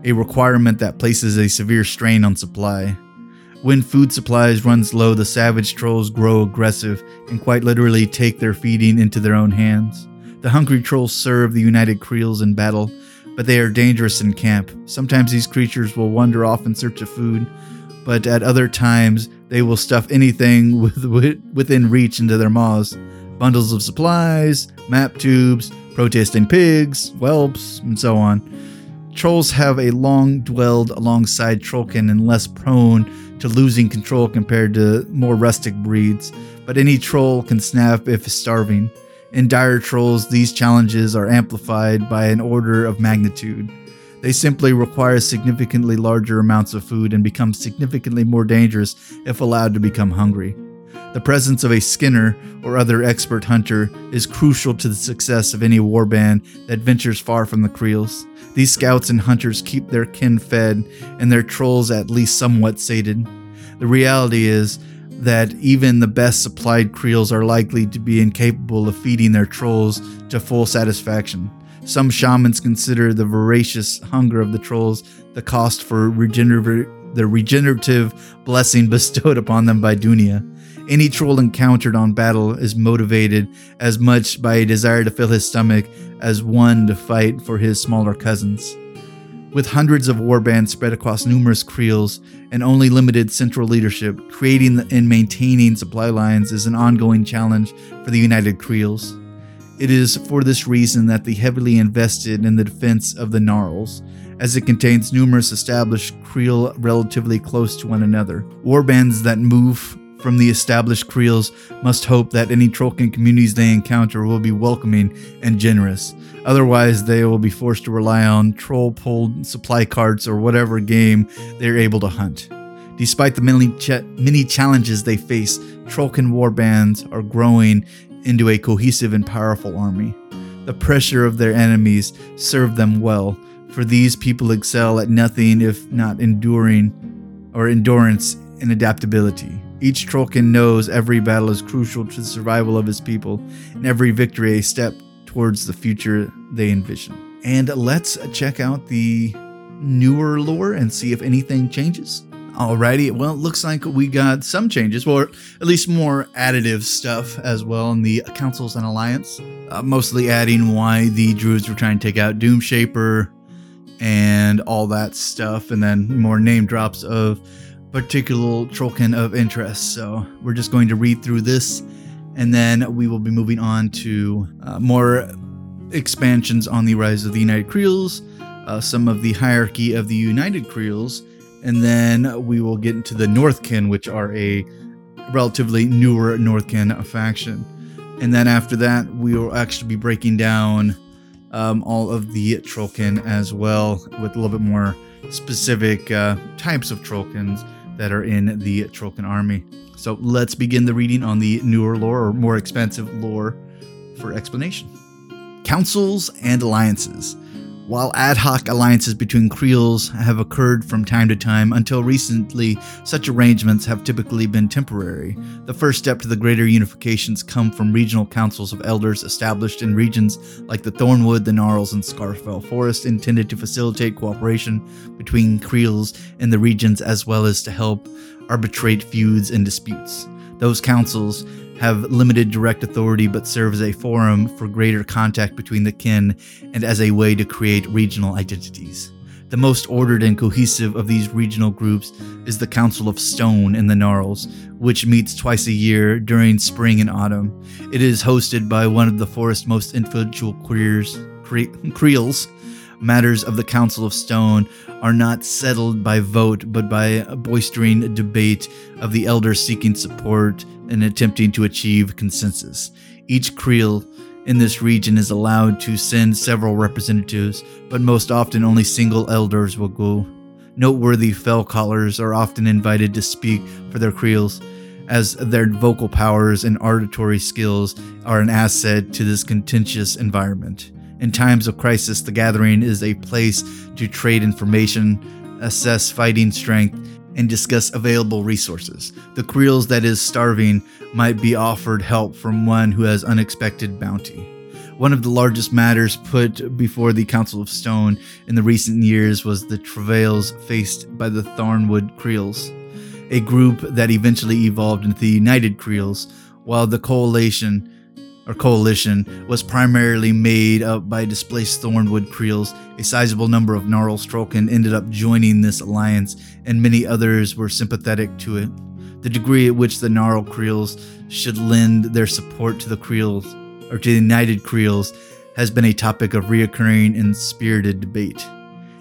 a requirement that places a severe strain on supply. When food supplies runs low, the savage trolls grow aggressive and quite literally take their feeding into their own hands. The hungry trolls serve the united Creels in battle, but they are dangerous in camp. Sometimes these creatures will wander off in search of food, but at other times they will stuff anything with, with, within reach into their maws. Bundles of supplies, map tubes, protesting pigs, whelps, and so on. Trolls have a long dwelled alongside Trollkin and less prone to losing control compared to more rustic breeds, but any troll can snap if starving. In dire trolls, these challenges are amplified by an order of magnitude. They simply require significantly larger amounts of food and become significantly more dangerous if allowed to become hungry. The presence of a skinner or other expert hunter is crucial to the success of any warband that ventures far from the Creels. These scouts and hunters keep their kin fed and their trolls at least somewhat sated. The reality is that even the best supplied creels are likely to be incapable of feeding their trolls to full satisfaction. Some shamans consider the voracious hunger of the trolls the cost for regenerative the regenerative blessing bestowed upon them by Dhunia. Any troll encountered on battle is motivated as much by a desire to fill his stomach as one to fight for his smaller cousins. With hundreds of warbands spread across numerous creels and only limited central leadership, creating and maintaining supply lines is an ongoing challenge for the United Creels. It is for this reason that they heavily invested in the defense of the Gnarls, as it contains numerous established Creel relatively close to one another. Warbands that move from the established Creels must hope that any Trollkin communities they encounter will be welcoming and generous. Otherwise, they will be forced to rely on troll pulled supply carts or whatever game they're able to hunt. Despite the many, ch- many challenges they face, Trollkin warbands are growing into a cohesive and powerful army. The pressure of their enemies served them well, for these people excel at nothing if not enduring or endurance and adaptability. Each Trollkin knows every battle is crucial to the survival of his people, and every victory a step towards the future they envision. And let's check out the newer lore and see if anything changes. Alrighty, well, it looks like we got some changes, or at least more additive stuff as well in the Councils and Alliance. Uh, mostly adding why the Druids were trying to take out Doomshaper and all that stuff, and then more name drops of particular Trollkin of interest. So we're just going to read through this, and then we will be moving on to uh, more expansions on the rise of the United Creels, uh, some of the hierarchy of the United Creels and then we will get into the Northkin, which are a relatively newer Northkin faction. And then after that, we will actually be breaking down um, all of the Trollkin as well, with a little bit more specific uh, types of Trollkins that are in the Trollkin army. So let's begin the reading on the newer lore or more expansive lore for explanation. Councils and alliances. While ad hoc alliances between Creels have occurred from time to time, until recently, such arrangements have typically been temporary. The first step to the greater unifications come from regional councils of elders established in regions like the Thornwood, the Gnarls, and Scarsfell Forest, intended to facilitate cooperation between Creels in the regions as well as to help arbitrate feuds and disputes. Those councils have limited direct authority but serve as a forum for greater contact between the kin and as a way to create regional identities. The most ordered and cohesive of these regional groups is the Council of Stone in the Gnarls, which meets twice a year during spring and autumn. It is hosted by one of the forest's most influential queers, cre- creels. Matters of the Council of Stone are not settled by vote, but by a boistering debate of the elders seeking support and attempting to achieve consensus. Each Creel in this region is allowed to send several representatives, but most often only single elders will go. Noteworthy fell callers are often invited to speak for their creels, as their vocal powers and auditory skills are an asset to this contentious environment. In times of crisis, the gathering is a place to trade information, assess fighting strength, and discuss available resources. The Creels that is starving might be offered help from one who has unexpected bounty. One of the largest matters put before the Council of Stone in the recent years was the travails faced by the Thornwood Creels, a group that eventually evolved into the United Creels, while the coalition or coalition was primarily made up by displaced Thornwood Creels. A sizable number of Gnarl ended up joining this alliance, and many others were sympathetic to it. The degree at which the Gnarl Creels should lend their support to the Creels, or to the United Creels, has been a topic of reoccurring and spirited debate.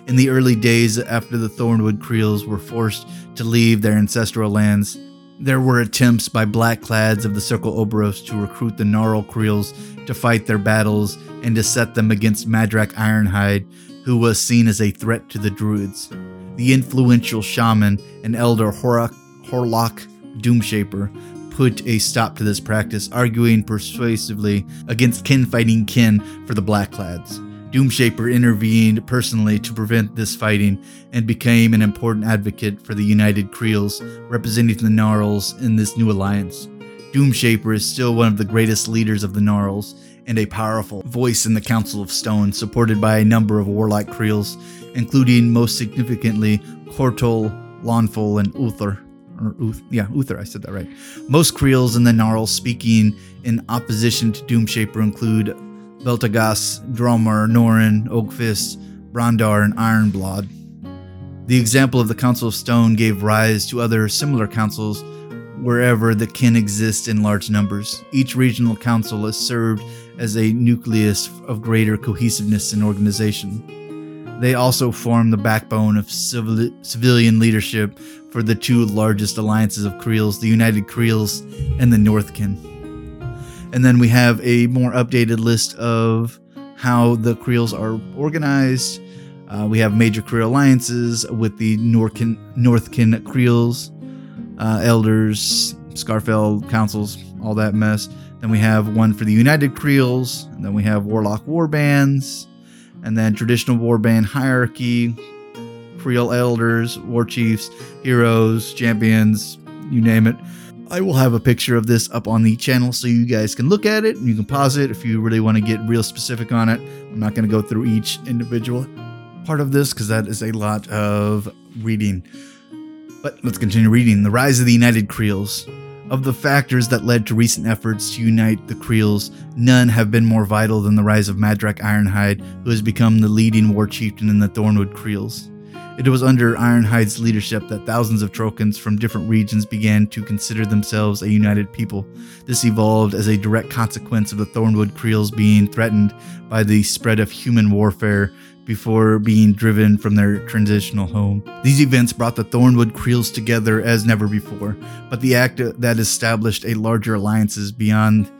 In the early days after the Thornwood Creels were forced to leave their ancestral lands, there were attempts by blackclads of the Circle Orboros to recruit the Gnarl Creels to fight their battles and to set them against Madrak Ironhide, who was seen as a threat to the Druids. The influential shaman and elder Hoarluk, Hoarluk Doomshaper put a stop to this practice, arguing persuasively against kin fighting kin for the Blackclads. Doomshaper intervened personally to prevent this fighting and became an important advocate for the United Creels, representing the Gnarls in this new alliance. Doomshaper is still one of the greatest leaders of the Gnarls and a powerful voice in the Council of Stone, supported by a number of warlike Creels, including most significantly Kortol, Lawnful, and Uther. Or Uth, yeah, Uther, I said that right. Most Creels in the Gnarls speaking in opposition to Doomshaper include Beltagas, Dromer, Norin, Oakfist, Brandar, and Ironblood. The example of the Council of Stone gave rise to other similar councils wherever the kin exist in large numbers. Each regional council has served as a nucleus of greater cohesiveness and organization. They also form the backbone of civil- civilian leadership for the two largest alliances of Creels, the United Creels and the Northkin. And then we have a more updated list of how the Creels are organized. Uh, we have major Creel alliances with the Northkin, Northkin Creels, uh, elders, Scarsfell councils, all that mess. Then we have one for the United Creels, and then we have Warlock Warbands, and then traditional warband hierarchy, Creel elders, war chiefs, heroes, champions, you name it. I will have a picture of this up on the channel so you guys can look at it and you can pause it if you really want to get real specific on it. I'm not going to go through each individual part of this because that is a lot of reading. But let's continue reading. The Rise of the United Creels. Of the factors that led to recent efforts to unite the Creels, none have been more vital than the rise of Madrak Ironhide, who has become the leading war chieftain in the Thornwood Creels. It was under Ironhide's leadership that thousands of Trollkins from different regions began to consider themselves a united people. This evolved as a direct consequence of the Thornwood Creels being threatened by the spread of human warfare before being driven from their transitional home. These events brought the Thornwood Creels together as never before, but the act that established a larger alliances beyond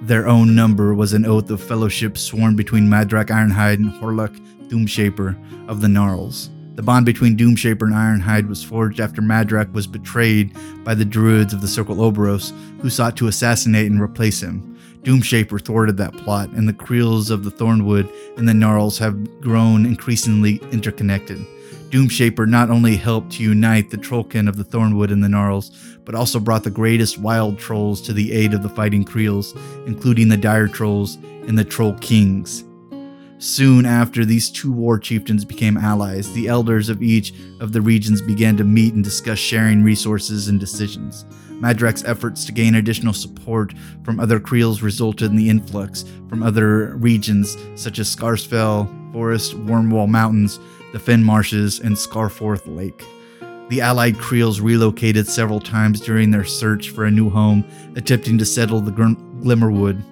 their own number was an oath of fellowship sworn between Madrak Ironhide and Hoarluk Doomshaper of the Gnarls. The bond between Doomshaper and Ironhide was forged after Madrak was betrayed by the druids of the Circle Orboros, who sought to assassinate and replace him. Doomshaper thwarted that plot, and the Creels of the Thornwood and the Gnarls have grown increasingly interconnected. Doomshaper not only helped to unite the Trollkin of the Thornwood and the Gnarls, but also brought the greatest wild trolls to the aid of the fighting Creels, including the Dire Trolls and the Troll Kings. Soon after these two war chieftains became allies, the elders of each of the regions began to meet and discuss sharing resources and decisions. Madrak's efforts to gain additional support from other Creels resulted in the influx from other regions such as Scarsfell, Forest, Wyrmwall Mountains, the Fen Marshes, and Scarforth Lake. The allied Creels relocated several times during their search for a new home, attempting to settle the Glimmerwood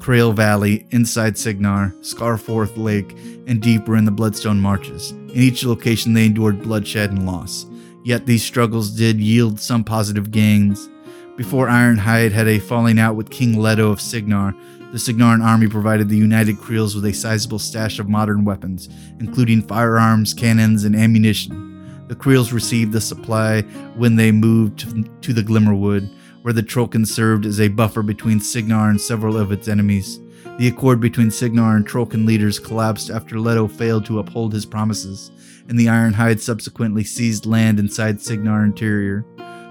Crael Valley, inside Cygnar, Scarforth Lake, and deeper in the Bloodstone Marches. In each location, they endured bloodshed and loss. Yet these struggles did yield some positive gains. Before Ironhide had a falling out with King Leto of Cygnar, the Cygnaran army provided the United Creels with a sizable stash of modern weapons, including firearms, cannons, and ammunition. The Creels received the supply when they moved to the Glimmerwood, where the Trollkin served as a buffer between Cygnar and several of its enemies. The accord between Cygnar and Trollkin leaders collapsed after Leto failed to uphold his promises, and the Ironhide subsequently seized land inside Cygnar interior.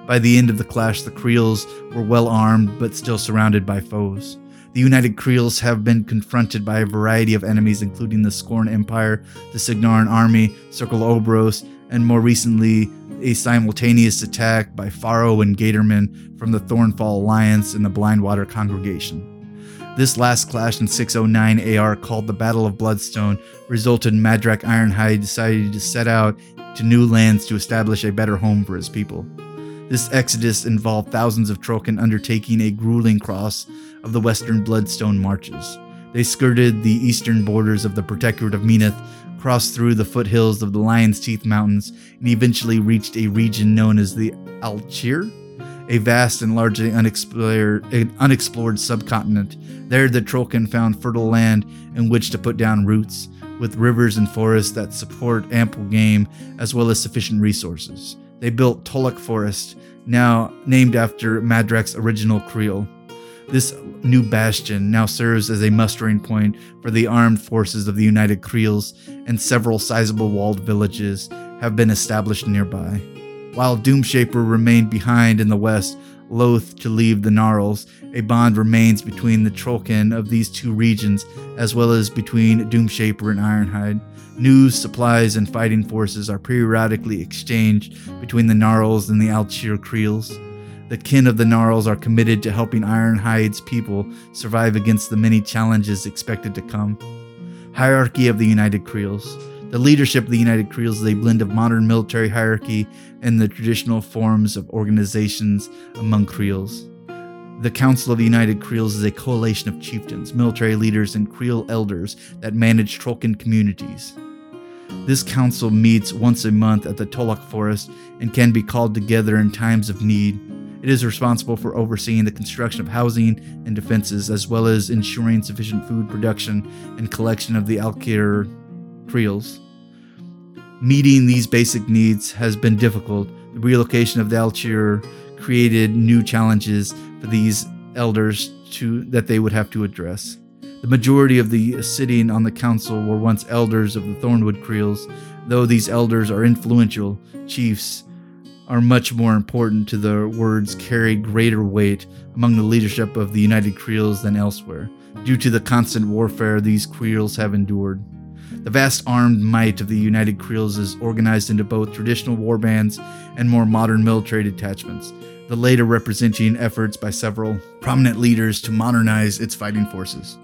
By the end of the clash, the Creels were well armed but still surrounded by foes. The United Creels have been confronted by a variety of enemies, including the Skorne Empire, the Cygnaran army, Circle Orboros, and more recently, a simultaneous attack by Farrow and Gatorman from the Thornfall Alliance and the Blindwater Congregation. This last clash in 609 AR, called the Battle of Bloodstone, resulted in Madrak Ironhide deciding to set out to new lands to establish a better home for his people. This exodus involved thousands of Trollkin undertaking a grueling cross of the western Bloodstone marches. They skirted the eastern borders of the Protectorate of Menoth, crossed through the foothills of the Lion's Teeth Mountains, and eventually reached a region known as the Alchir, a vast and largely unexplored, unexplored subcontinent. There, the Trollkin found fertile land in which to put down roots, with rivers and forests that support ample game as well as sufficient resources. They built Tolok Forest, now named after Madrak's original Creel. This new bastion now serves as a mustering point for the armed forces of the United Creels, and several sizable walled villages have been established nearby. While Doomshaper remained behind in the west, loath to leave the Gnarls, a bond remains between the Trollkin of these two regions, as well as between Doomshaper and Ironhide. News, supplies, and fighting forces are periodically exchanged between the Gnarls and the Alchir Creels. The kin of the Gnarls are committed to helping Ironhide's people survive against the many challenges expected to come. Hierarchy of the United Creels. The leadership of the United Creels is a blend of modern military hierarchy and the traditional forms of organizations among Creels. The Council of the United Creels is a coalition of chieftains, military leaders, and Creel elders that manage Trollkin communities. This council meets once a month at the Tolok Forest and can be called together in times of need. It is responsible for overseeing the construction of housing and defenses, as well as ensuring sufficient food production and collection of the Alchir Creels. Meeting these basic needs has been difficult. The relocation of the Alchir created new challenges for these elders to that they would have to address. The majority of the sitting on the council were once elders of the Thornwood Creels, though these elders are influential chiefs are much more important to their words carry greater weight among the leadership of the United Creels than elsewhere, due to the constant warfare these Creels have endured. The vast armed might of the United Creels is organized into both traditional war bands and more modern military detachments, the later representing efforts by several prominent leaders to modernize its fighting forces.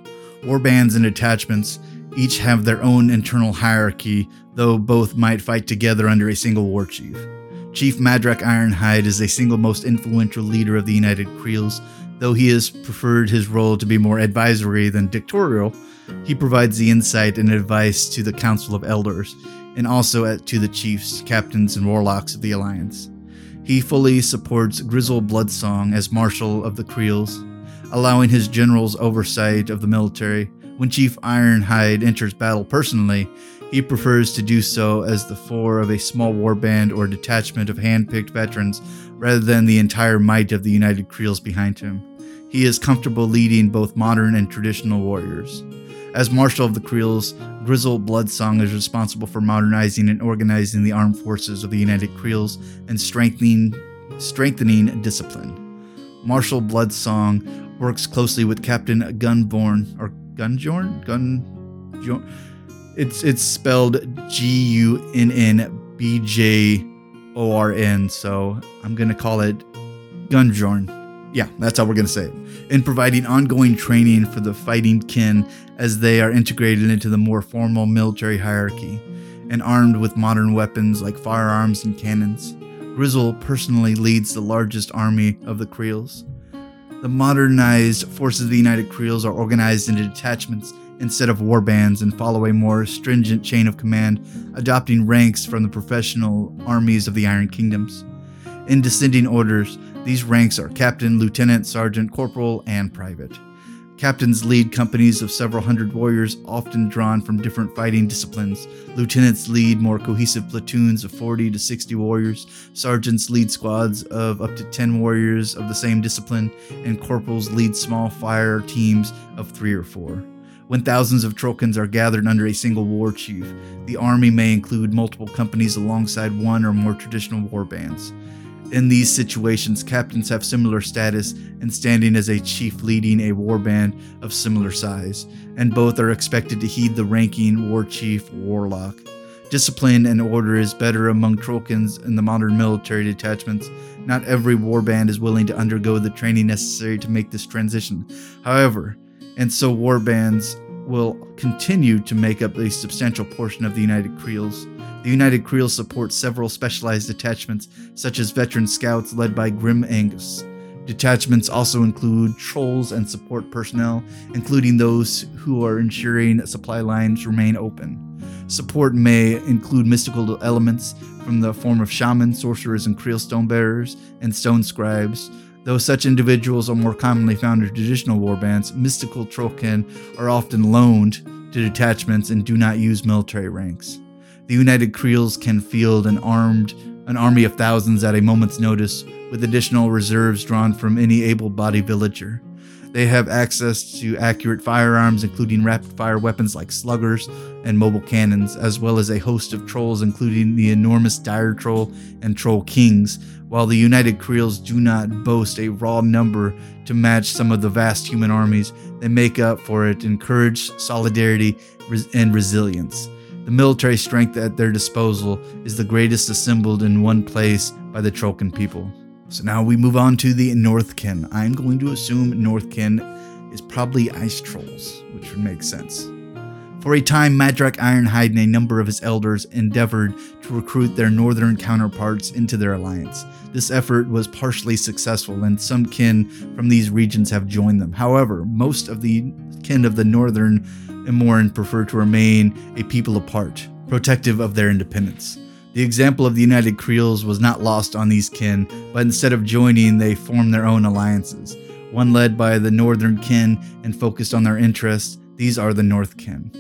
War bands and detachments each have their own internal hierarchy, though both might fight together under a single war chief. Chief Madrak Ironhide is a single most influential leader of the United Creels, though he has preferred his role to be more advisory than dictatorial. He provides the insight and advice to the Council of Elders, and also to the chiefs, captains, and warlocks of the Alliance. He fully supports Grissel Bloodsong as Marshal of the Creels, allowing his generals oversight of the military. When Chief Ironhide enters battle personally, he prefers to do so as the four of a small warband or detachment of hand-picked veterans rather than the entire might of the United Creels behind him. He is comfortable leading both modern and traditional warriors. As Marshal of the Creels, Grissel Bloodsong is responsible for modernizing and organizing the armed forces of the United Creels and strengthening strengthening discipline. Marshal Bloodsong works closely with Captain Gunborn or Gunjorn Gun it's it's spelled G U N N B J O R N, so I'm gonna call it Gunjorn. Yeah, that's how we're gonna say it. In providing ongoing training for the fighting kin as they are integrated into the more formal military hierarchy, and armed with modern weapons like firearms and cannons. Grissel personally leads the largest army of the Creels. The modernized forces of the United Creels are organized into detachments instead of war bands and follow a more stringent chain of command, adopting ranks from the professional armies of the Iron Kingdoms. In descending orders, these ranks are captain, lieutenant, sergeant, corporal, and private. Captains lead companies of several hundred warriors, often drawn from different fighting disciplines. Lieutenants lead more cohesive platoons of 40 to 60 warriors. Sergeants lead squads of up to 10 warriors of the same discipline. And corporals lead small fire teams of three or four. When thousands of Trollkins are gathered under a single war chief, the army may include multiple companies alongside one or more traditional war bands. In these situations, captains have similar status and standing as a chief leading a warband of similar size, and both are expected to heed the ranking war chief warlock. Discipline and order is better among Trollkins in the modern military detachments. Not every warband is willing to undergo the training necessary to make this transition. However, and so warbands will continue to make up a substantial portion of the United Creels. The United Creels support several specialized detachments, such as veteran scouts led by Grim Angus. Detachments also include trolls and support personnel, including those who are ensuring supply lines remain open. Support may include mystical elements from the form of shamans, sorcerers, and Creel stone bearers, and stone scribes, Though such individuals are more commonly found in traditional warbands, mystical Trollkin are often loaned to detachments and do not use military ranks. The United Creels can field an armed an army of thousands at a moment's notice, with additional reserves drawn from any able-bodied villager. They have access to accurate firearms, including rapid-fire weapons like sluggers and mobile cannons, as well as a host of trolls, including the enormous dire troll and troll kings, while the United Creels do not boast a raw number to match some of the vast human armies they make up for it in courage, solidarity, and resilience. The military strength at their disposal is the greatest assembled in one place by the Trollkin people. So now we move on to the Northkin. I'm going to assume Northkin is probably ice trolls, which would make sense. For a time, Madrak Ironhide and a number of his elders endeavored to recruit their northern counterparts into their alliance. This effort was partially successful, and some kin from these regions have joined them. However, most of the kin of the northern Immoren prefer to remain a people apart, protective of their independence. The example of the United Creels was not lost on these kin, but instead of joining, they formed their own alliances. One led by the northern kin and focused on their interests, these are the North kin.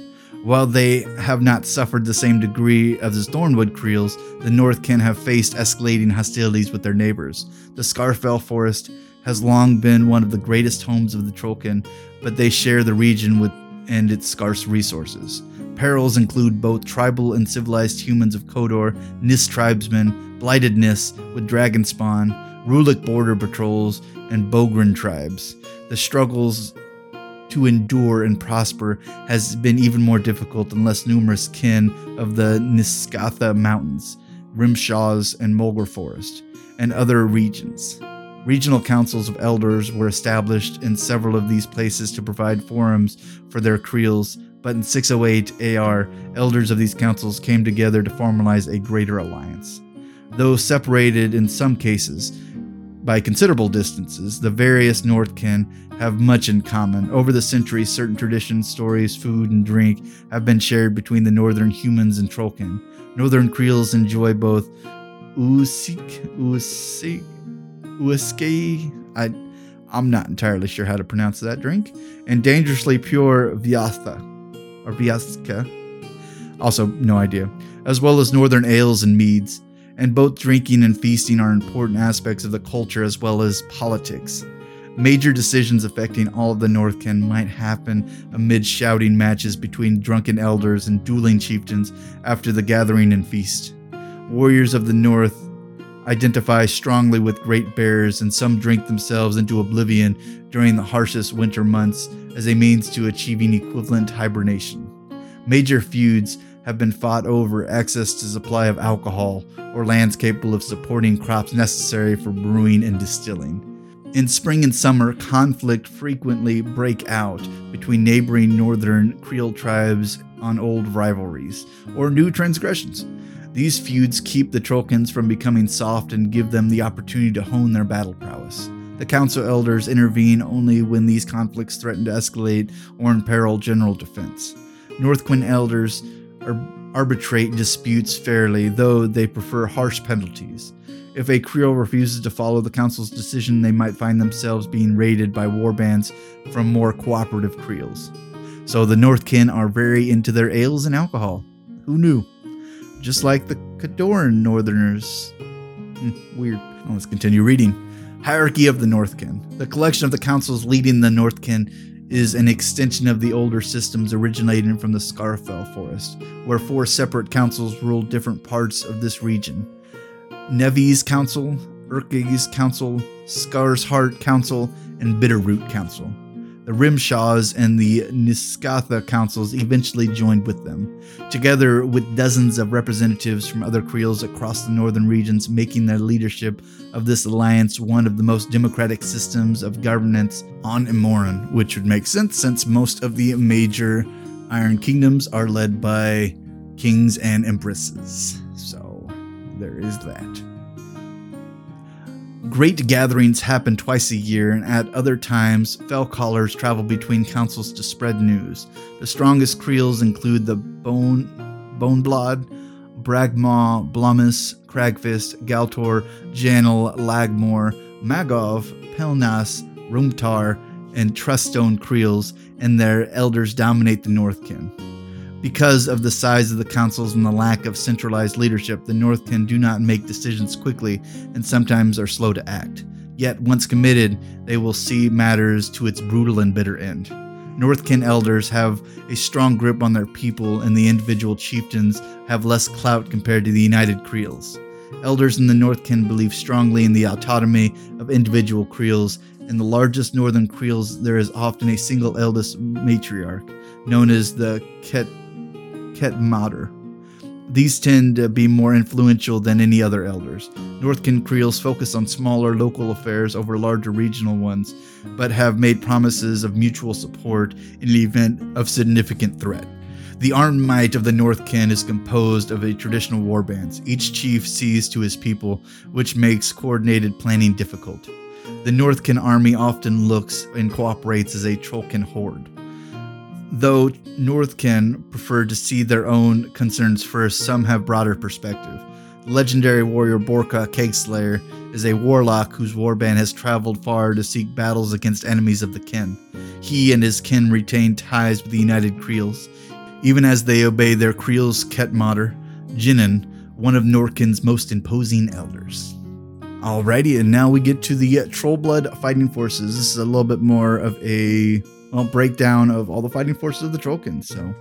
While they have not suffered the same degree as the Thornwood Creels, the North kin have faced escalating hostilities with their neighbors. The Scarsfell Forest has long been one of the greatest homes of the Trollkin, but they share the region with and its scarce resources. Perils include both tribal and civilized humans of Khador, Nyss tribesmen, blighted Nyss with dragon spawn, Rhulic border patrols, and Bogrin tribes. The struggles to endure and prosper has been even more difficult and less numerous kin of the Niskatha Mountains, Rimeshaws, and Mulgar Forest, and other regions. Regional councils of elders were established in several of these places to provide forums for their creels, but in 608 AR, elders of these councils came together to formalize a greater alliance. Though separated in some cases by considerable distances, the various Northkin have much in common. Over the centuries, certain traditions, stories, food, and drink have been shared between the northern humans and Trollkin. Northern Creels enjoy both Usik, Usik, Uiske, I, I'm not entirely sure how to pronounce that drink, and dangerously pure Vyatha, or Vyaska, also no idea, as well as northern ales and meads. And both drinking and feasting are important aspects of the culture as well as politics. Major decisions affecting all of the Northkin might happen amid shouting matches between drunken elders and dueling chieftains after the gathering and feast. Warriors of the North identify strongly with great bears, and some drink themselves into oblivion during the harshest winter months as a means to achieving equivalent hibernation. Major feuds have been fought over access to supply of alcohol or lands capable of supporting crops necessary for brewing and distilling. In spring and summer, conflict frequently break out between neighboring northern Creel tribes on old rivalries or new transgressions. These feuds keep the Trollkins from becoming soft and give them the opportunity to hone their battle prowess. The council elders intervene only when these conflicts threaten to escalate or imperil general defense. North Northkin elders arbitrate disputes fairly, though they prefer harsh penalties. If a Creel refuses to follow the council's decision, they might find themselves being raided by warbands from more cooperative Creels. So the Northkin are very into their ales and alcohol. Who knew? just like the Khadoran Northerners. Hmm, weird. Let's continue reading. Hierarchy of the Northkin. The collection of the councils leading the Northkin is an extension of the older systems originating from the Scarsfell Forest, where four separate councils ruled different parts of this region. Nevi's Council, Urkig's Council, Scar's Heart Council, and Bitterroot Council. The Rimeshaws and the Niskatha councils eventually joined with them, together with dozens of representatives from other Creels across the northern regions, making their leadership of this alliance one of the most democratic systems of governance on Immoren, which would make sense since most of the major Iron Kingdoms are led by kings and empresses. So there is that. Great gatherings happen twice a year, and at other times, fell callers travel between councils to spread news. The strongest creels include the Bone, Boneblood, Bragmaw, Blumis, Cragfist, Galtor, Janel, Lagmore, Magov, Pelnas, Rumtar, and Truststone Creels, and their elders dominate the Northkin. Because of the size of the councils and the lack of centralized leadership, the Northkin do not make decisions quickly and sometimes are slow to act. Yet, once committed, they will see matters to its brutal and bitter end. Northkin elders have a strong grip on their people, and the individual chieftains have less clout compared to the United Creels. Elders in the Northkin believe strongly in the autonomy of individual Creels. In the largest northern Creels, there is often a single eldest matriarch, known as the Ket Ket Mater. These tend to be more influential than any other elders. Northkin Creels focus on smaller local affairs over larger regional ones, but have made promises of mutual support in the event of significant threat. The armed might of the Northkin is composed of a traditional war bands. Each chief sees to his people, which makes coordinated planning difficult. The Northkin army often looks and cooperates as a Trollkin horde. Though Northkin prefer to see their own concerns first, some have broader perspective. Legendary warrior Borka Kegslayer is a warlock whose warband has traveled far to seek battles against enemies of the kin. He and his kin retain ties with the United Creels, even as they obey their Creel's Ketmater, Jinnen, one of Norkin's most imposing elders. Alrighty, and now we get to the uh, Trollblood fighting forces. This is a little bit more of a well, breakdown of all the fighting forces of the Trollkins. So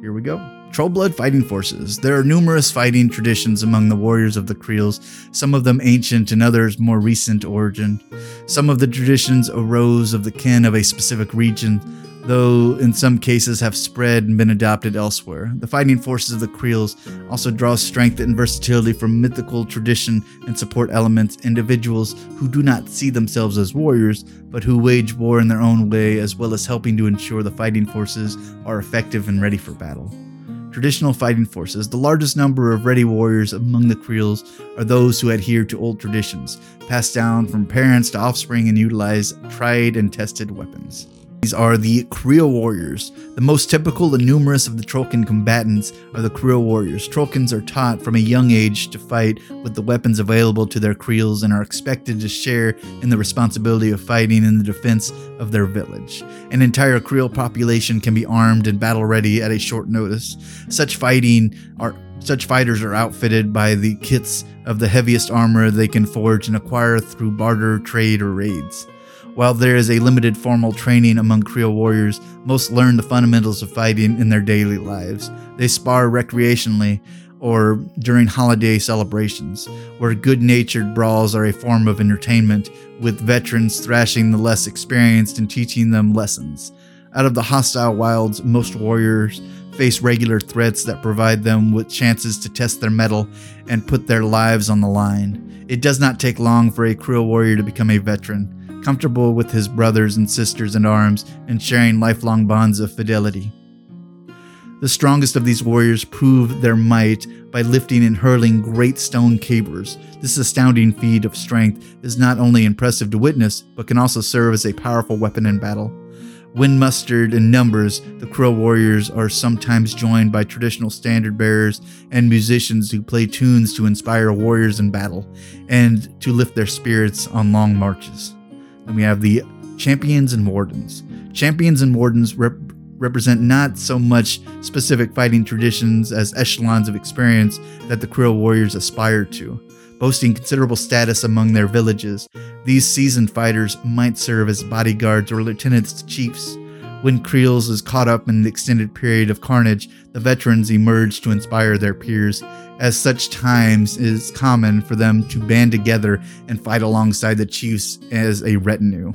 here we go. Trollblood fighting forces. There are numerous fighting traditions among the warriors of the Creels, some of them ancient and others more recent origin. Some of the traditions arose of the kin of a specific region, though in some cases have spread and been adopted elsewhere. The fighting forces of the Creels also draw strength and versatility from mythical tradition and support elements, individuals who do not see themselves as warriors, but who wage war in their own way, as well as helping to ensure the fighting forces are effective and ready for battle. Traditional fighting forces, the largest number of ready warriors among the Creels are those who adhere to old traditions, passed down from parents to offspring and utilize tried and tested weapons. These are the Creel Warriors. The most typical and numerous of the Trollkin combatants are the Creel Warriors. Trollkins are taught from a young age to fight with the weapons available to their Creels and are expected to share in the responsibility of fighting in the defense of their village. An entire Creel population can be armed and battle ready at a short notice. Such fighting are such fighters are outfitted by the kits of the heaviest armor they can forge and acquire through barter, trade, or raids. While there is a limited formal training among Creel warriors, most learn the fundamentals of fighting in their daily lives. They spar recreationally or during holiday celebrations, where good natured brawls are a form of entertainment, with veterans thrashing the less experienced and teaching them lessons. Out of the hostile wilds, most warriors face regular threats that provide them with chances to test their mettle and put their lives on the line. It does not take long for a Creel warrior to become a veteran comfortable with his brothers and sisters in arms and sharing lifelong bonds of fidelity. The strongest of these warriors prove their might by lifting and hurling great stone cabers. This astounding feat of strength is not only impressive to witness, but can also serve as a powerful weapon in battle. When mustered in numbers, the Crow warriors are sometimes joined by traditional standard bearers and musicians who play tunes to inspire warriors in battle and to lift their spirits on long marches. Then we have the champions and wardens. Champions and wardens rep- represent not so much specific fighting traditions as echelons of experience that the Creel warriors aspire to. Boasting considerable status among their villages, these seasoned fighters might serve as bodyguards or lieutenants to chiefs. When Creels is caught up in the extended period of carnage, the veterans emerge to inspire their peers. As such times it is common for them to band together and fight alongside the chiefs as a retinue.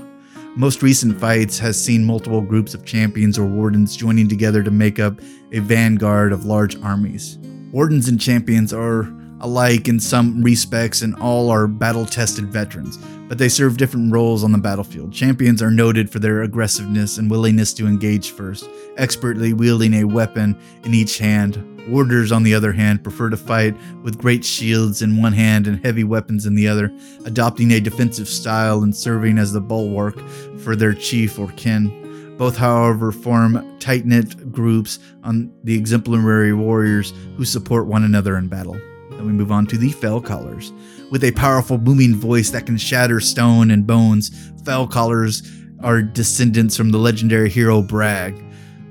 Most recent fights has seen multiple groups of champions or wardens joining together to make up a vanguard of large armies. Wardens and champions are alike in some respects and all are battle tested veterans, but they serve different roles on the battlefield. Champions are noted for their aggressiveness and willingness to engage first, expertly wielding a weapon in each hand. Warders, on the other hand, prefer to fight with great shields in one hand and heavy weapons in the other, adopting a defensive style and serving as the bulwark for their chief or kin. Both, however, form tight knit groups on the exemplary warriors who support one another in battle. Then we move on to the Fell Callers. With a powerful booming voice that can shatter stone and bones, Fell Callers are descendants from the legendary hero Brag.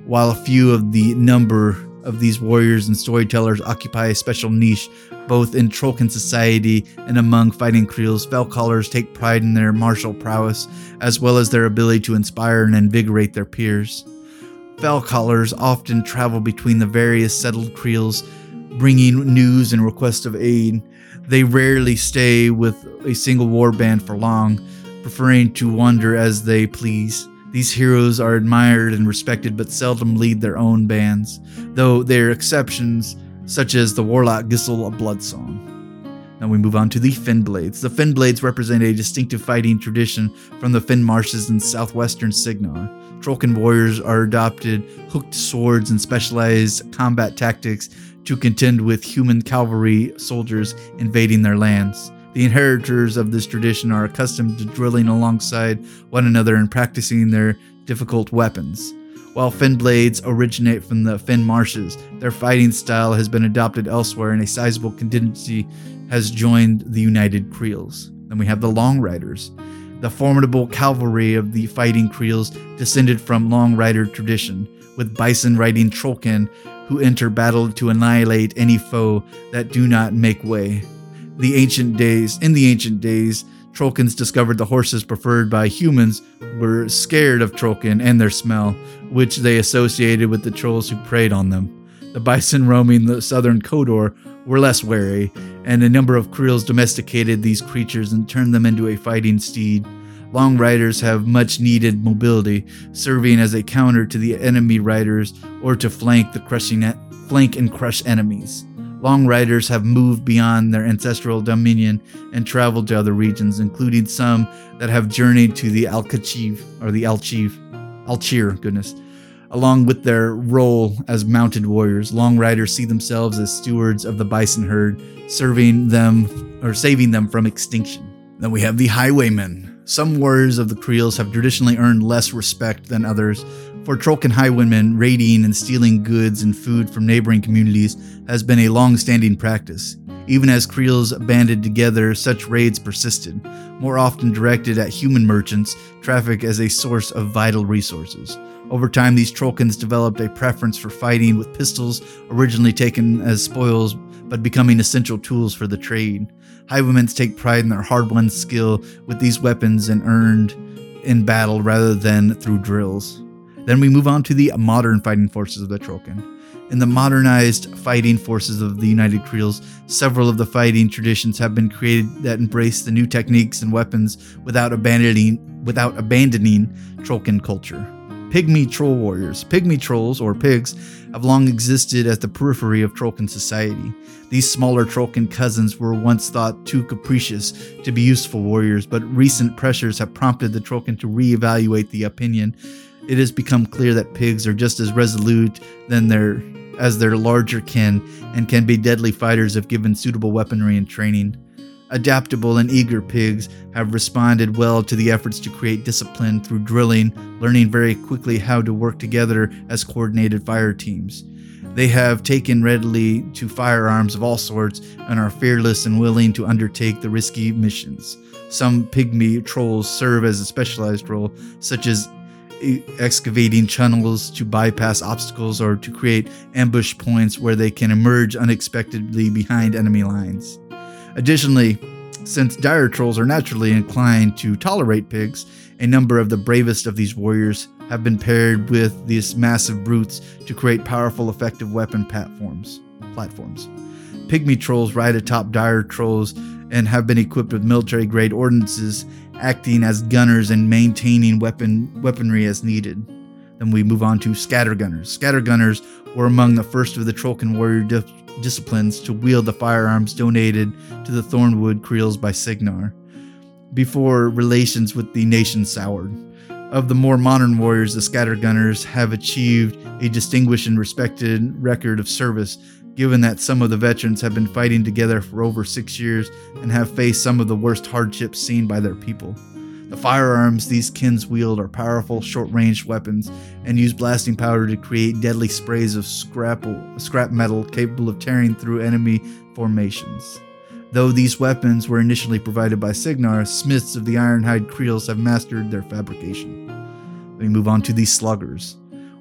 While a few of the number of these warriors and storytellers occupy a special niche both in Trollkin society and among fighting Creels, Fell Callers take pride in their martial prowess, as well as their ability to inspire and invigorate their peers. Fell Callers often travel between the various settled Creels bringing news and requests of aid. They rarely stay with a single warband for long, preferring to wander as they please. These heroes are admired and respected but seldom lead their own bands, though there are exceptions, such as the warlock Grissel of Bloodsong. Now we move on to the Fennblades. The Fennblades represent a distinctive fighting tradition from the Fenn Marshes in southwestern Cygnar. Trollkin warriors are adopted hooked swords and specialized combat tactics to contend with human cavalry soldiers invading their lands. The inheritors of this tradition are accustomed to drilling alongside one another and practicing their difficult weapons. While Fenn blades originate from the Fenn marshes, their fighting style has been adopted elsewhere and a sizable contingency has joined the United Creels. Then we have the Long Riders. The formidable cavalry of the fighting Creels descended from Long Rider tradition, with bison riding Trollkin who enter battle to annihilate any foe that do not make way. the ancient days, in the ancient days, Trollkins discovered the horses preferred by humans were scared of Trollkin and their smell, which they associated with the trolls who preyed on them. The bison roaming the southern Khador were less wary, and a number of Creels domesticated these creatures and turned them into a fighting steed. Long riders have much needed mobility, serving as a counter to the enemy riders or to flank the crushing flank and crush enemies. Long riders have moved beyond their ancestral dominion and traveled to other regions, including some that have journeyed to the Alkachiv or the Alchiv, Alchir, goodness. Along with their role as mounted warriors, long riders see themselves as stewards of the bison herd, serving them or saving them from extinction. Then we have the highwaymen. Some warriors of the Creels have traditionally earned less respect than others, for Trollkin highwaymen, raiding and stealing goods and food from neighboring communities has been a long standing practice. Even as Creels banded together, such raids persisted, more often directed at human merchants, traffic as a source of vital resources. Over time, these Trollkins developed a preference for fighting with pistols, originally taken as spoils, but becoming essential tools for the trade. Highwaymen take pride in their hard won skill with these weapons and earned in battle rather than through drills. Then we move on to the modern fighting forces of the Trollkin. In the modernized fighting forces of the United Creels, several of the fighting traditions have been created that embrace the new techniques and weapons without abandoning without abandoning Trollkin culture. Pygmy troll warriors. Pygmy trolls, or pigs, have long existed at the periphery of Trollkin society. These smaller Trollkin cousins were once thought too capricious to be useful warriors, but recent pressures have prompted the Trollkin to reevaluate the opinion it has become clear that pigs are just as resolute than their as their larger kin and can be deadly fighters if given suitable weaponry and training. Adaptable and eager pigs have responded well to the efforts to create discipline through drilling, learning very quickly how to work together as coordinated fire teams. They have taken readily to firearms of all sorts and are fearless and willing to undertake the risky missions. Some pygmy trolls serve as a specialized role, such as excavating channels to bypass obstacles or to create ambush points where they can emerge unexpectedly behind enemy lines. Additionally, since dire trolls are naturally inclined to tolerate pigs, a number of the bravest of these warriors have been paired with these massive brutes to create powerful, effective weapon platforms. Platforms. Pygmy trolls ride atop dire trolls and have been equipped with military grade ordnances acting as gunners and maintaining weapon weaponry as needed. Then we move on to scattergunners. Scattergunners were among the first of the Trollkin warrior disciplines to wield the firearms donated to the Thornwood Creels by Cygnar before relations with the nation soured. Of the more modern warriors, the scattergunners have achieved a distinguished and respected record of service, given that some of the veterans have been fighting together for over six years and have faced some of the worst hardships seen by their people. The firearms these kins wield are powerful, short range weapons and use blasting powder to create deadly sprays of scrap, metal capable of tearing through enemy formations. Though these weapons were initially provided by Cygnar, smiths of the Ironhide Creels have mastered their fabrication. We move on to the sluggers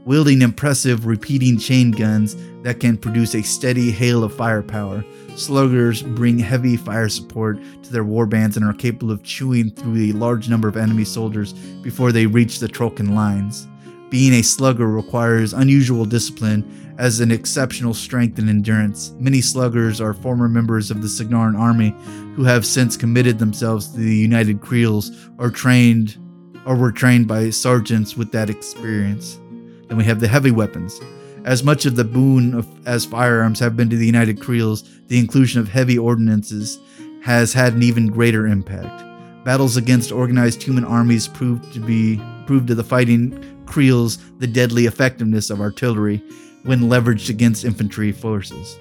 wielding impressive repeating chain guns that can produce a steady hail of firepower. Sluggers bring heavy fire support to their warbands and are capable of chewing through a large number of enemy soldiers before they reach the Trollkin lines. Being a slugger requires unusual discipline as an exceptional strength and endurance. Many sluggers are former members of the Cygnaran army who have since committed themselves to the United Creels or trained or were trained by sergeants with that experience. Then we have the heavy weapons. As much of the boon of, as firearms have been to the United Creels, the inclusion of heavy ordnances has had an even greater impact. Battles against organized human armies proved to be proved to the fighting Creels the deadly effectiveness of artillery when leveraged against infantry forces.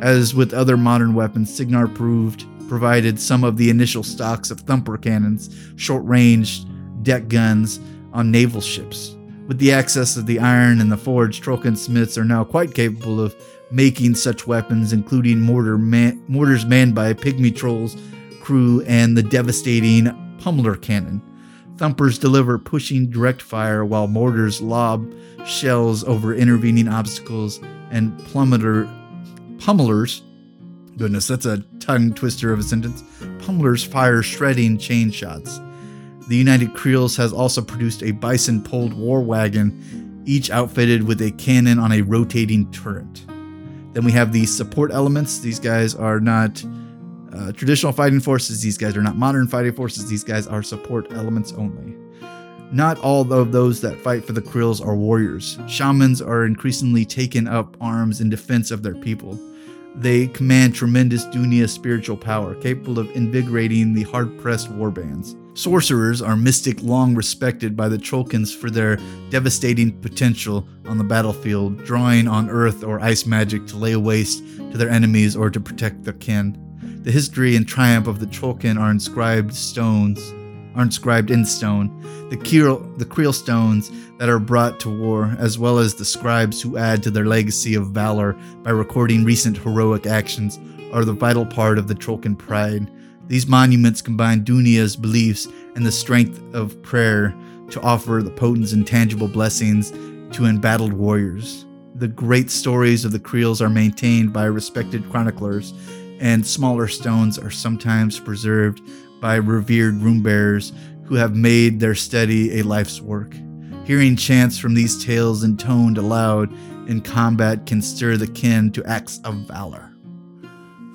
As with other modern weapons, Cygnar proved provided some of the initial stocks of thumper cannons, short-range deck guns on naval ships. With the access of the iron and the forge, Trollkin smiths are now quite capable of making such weapons, including mortar man- mortars manned by pygmy trolls crew and the devastating pummeler cannon. Thumpers deliver pushing direct fire, while mortars lob shells over intervening obstacles, and plummeter pummelers Goodness, that's a tongue twister of a sentence. Pummelers fire shredding chain shots. The United Creels has also produced a bison pulled war wagon, each outfitted with a cannon on a rotating turret. Then we have the support elements. These guys are not uh, traditional fighting forces. These guys are not modern fighting forces. These guys are support elements only. Not all of those that fight for the Creels are warriors. Shamans are increasingly taking up arms in defense of their people. They command tremendous Dhunia spiritual power, capable of invigorating the hard pressed warbands. Sorcerers are mystic long respected by the Trollkins for their devastating potential on the battlefield, drawing on earth or ice magic to lay waste to their enemies or to protect their kin. The history and triumph of the Trollkin are inscribed stones, are inscribed in stone. The Creel, the Creel stones that are brought to war, as well as the scribes who add to their legacy of valor by recording recent heroic actions, are the vital part of the Trollkin pride. These monuments combine Dhunia's beliefs and the strength of prayer to offer the potent and tangible blessings to embattled warriors. The great stories of the Creels are maintained by respected chroniclers, and smaller stones are sometimes preserved by revered room bearers who have made their study a life's work. Hearing chants from these tales intoned aloud in combat can stir the kin to acts of valor.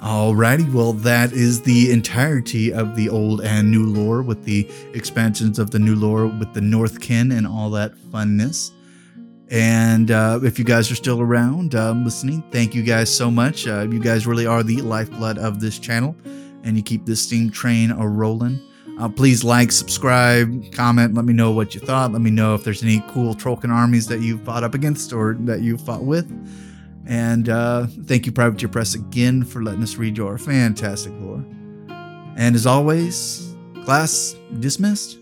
Alrighty, well, that is the entirety of the old and new lore with the expansions of the new lore with the Northkin and all that funness. And uh, if you guys are still around um, listening, thank you guys so much. Uh, you guys really are the lifeblood of this channel, and you keep this steam train a rolling. Uh, please like, subscribe, comment. Let me know what you thought. Let me know if there's any cool Trollkin armies that you've fought up against or that you've fought with. And uh, thank you, Privateer Press, again for letting us read your fantastic lore. And as always, class dismissed.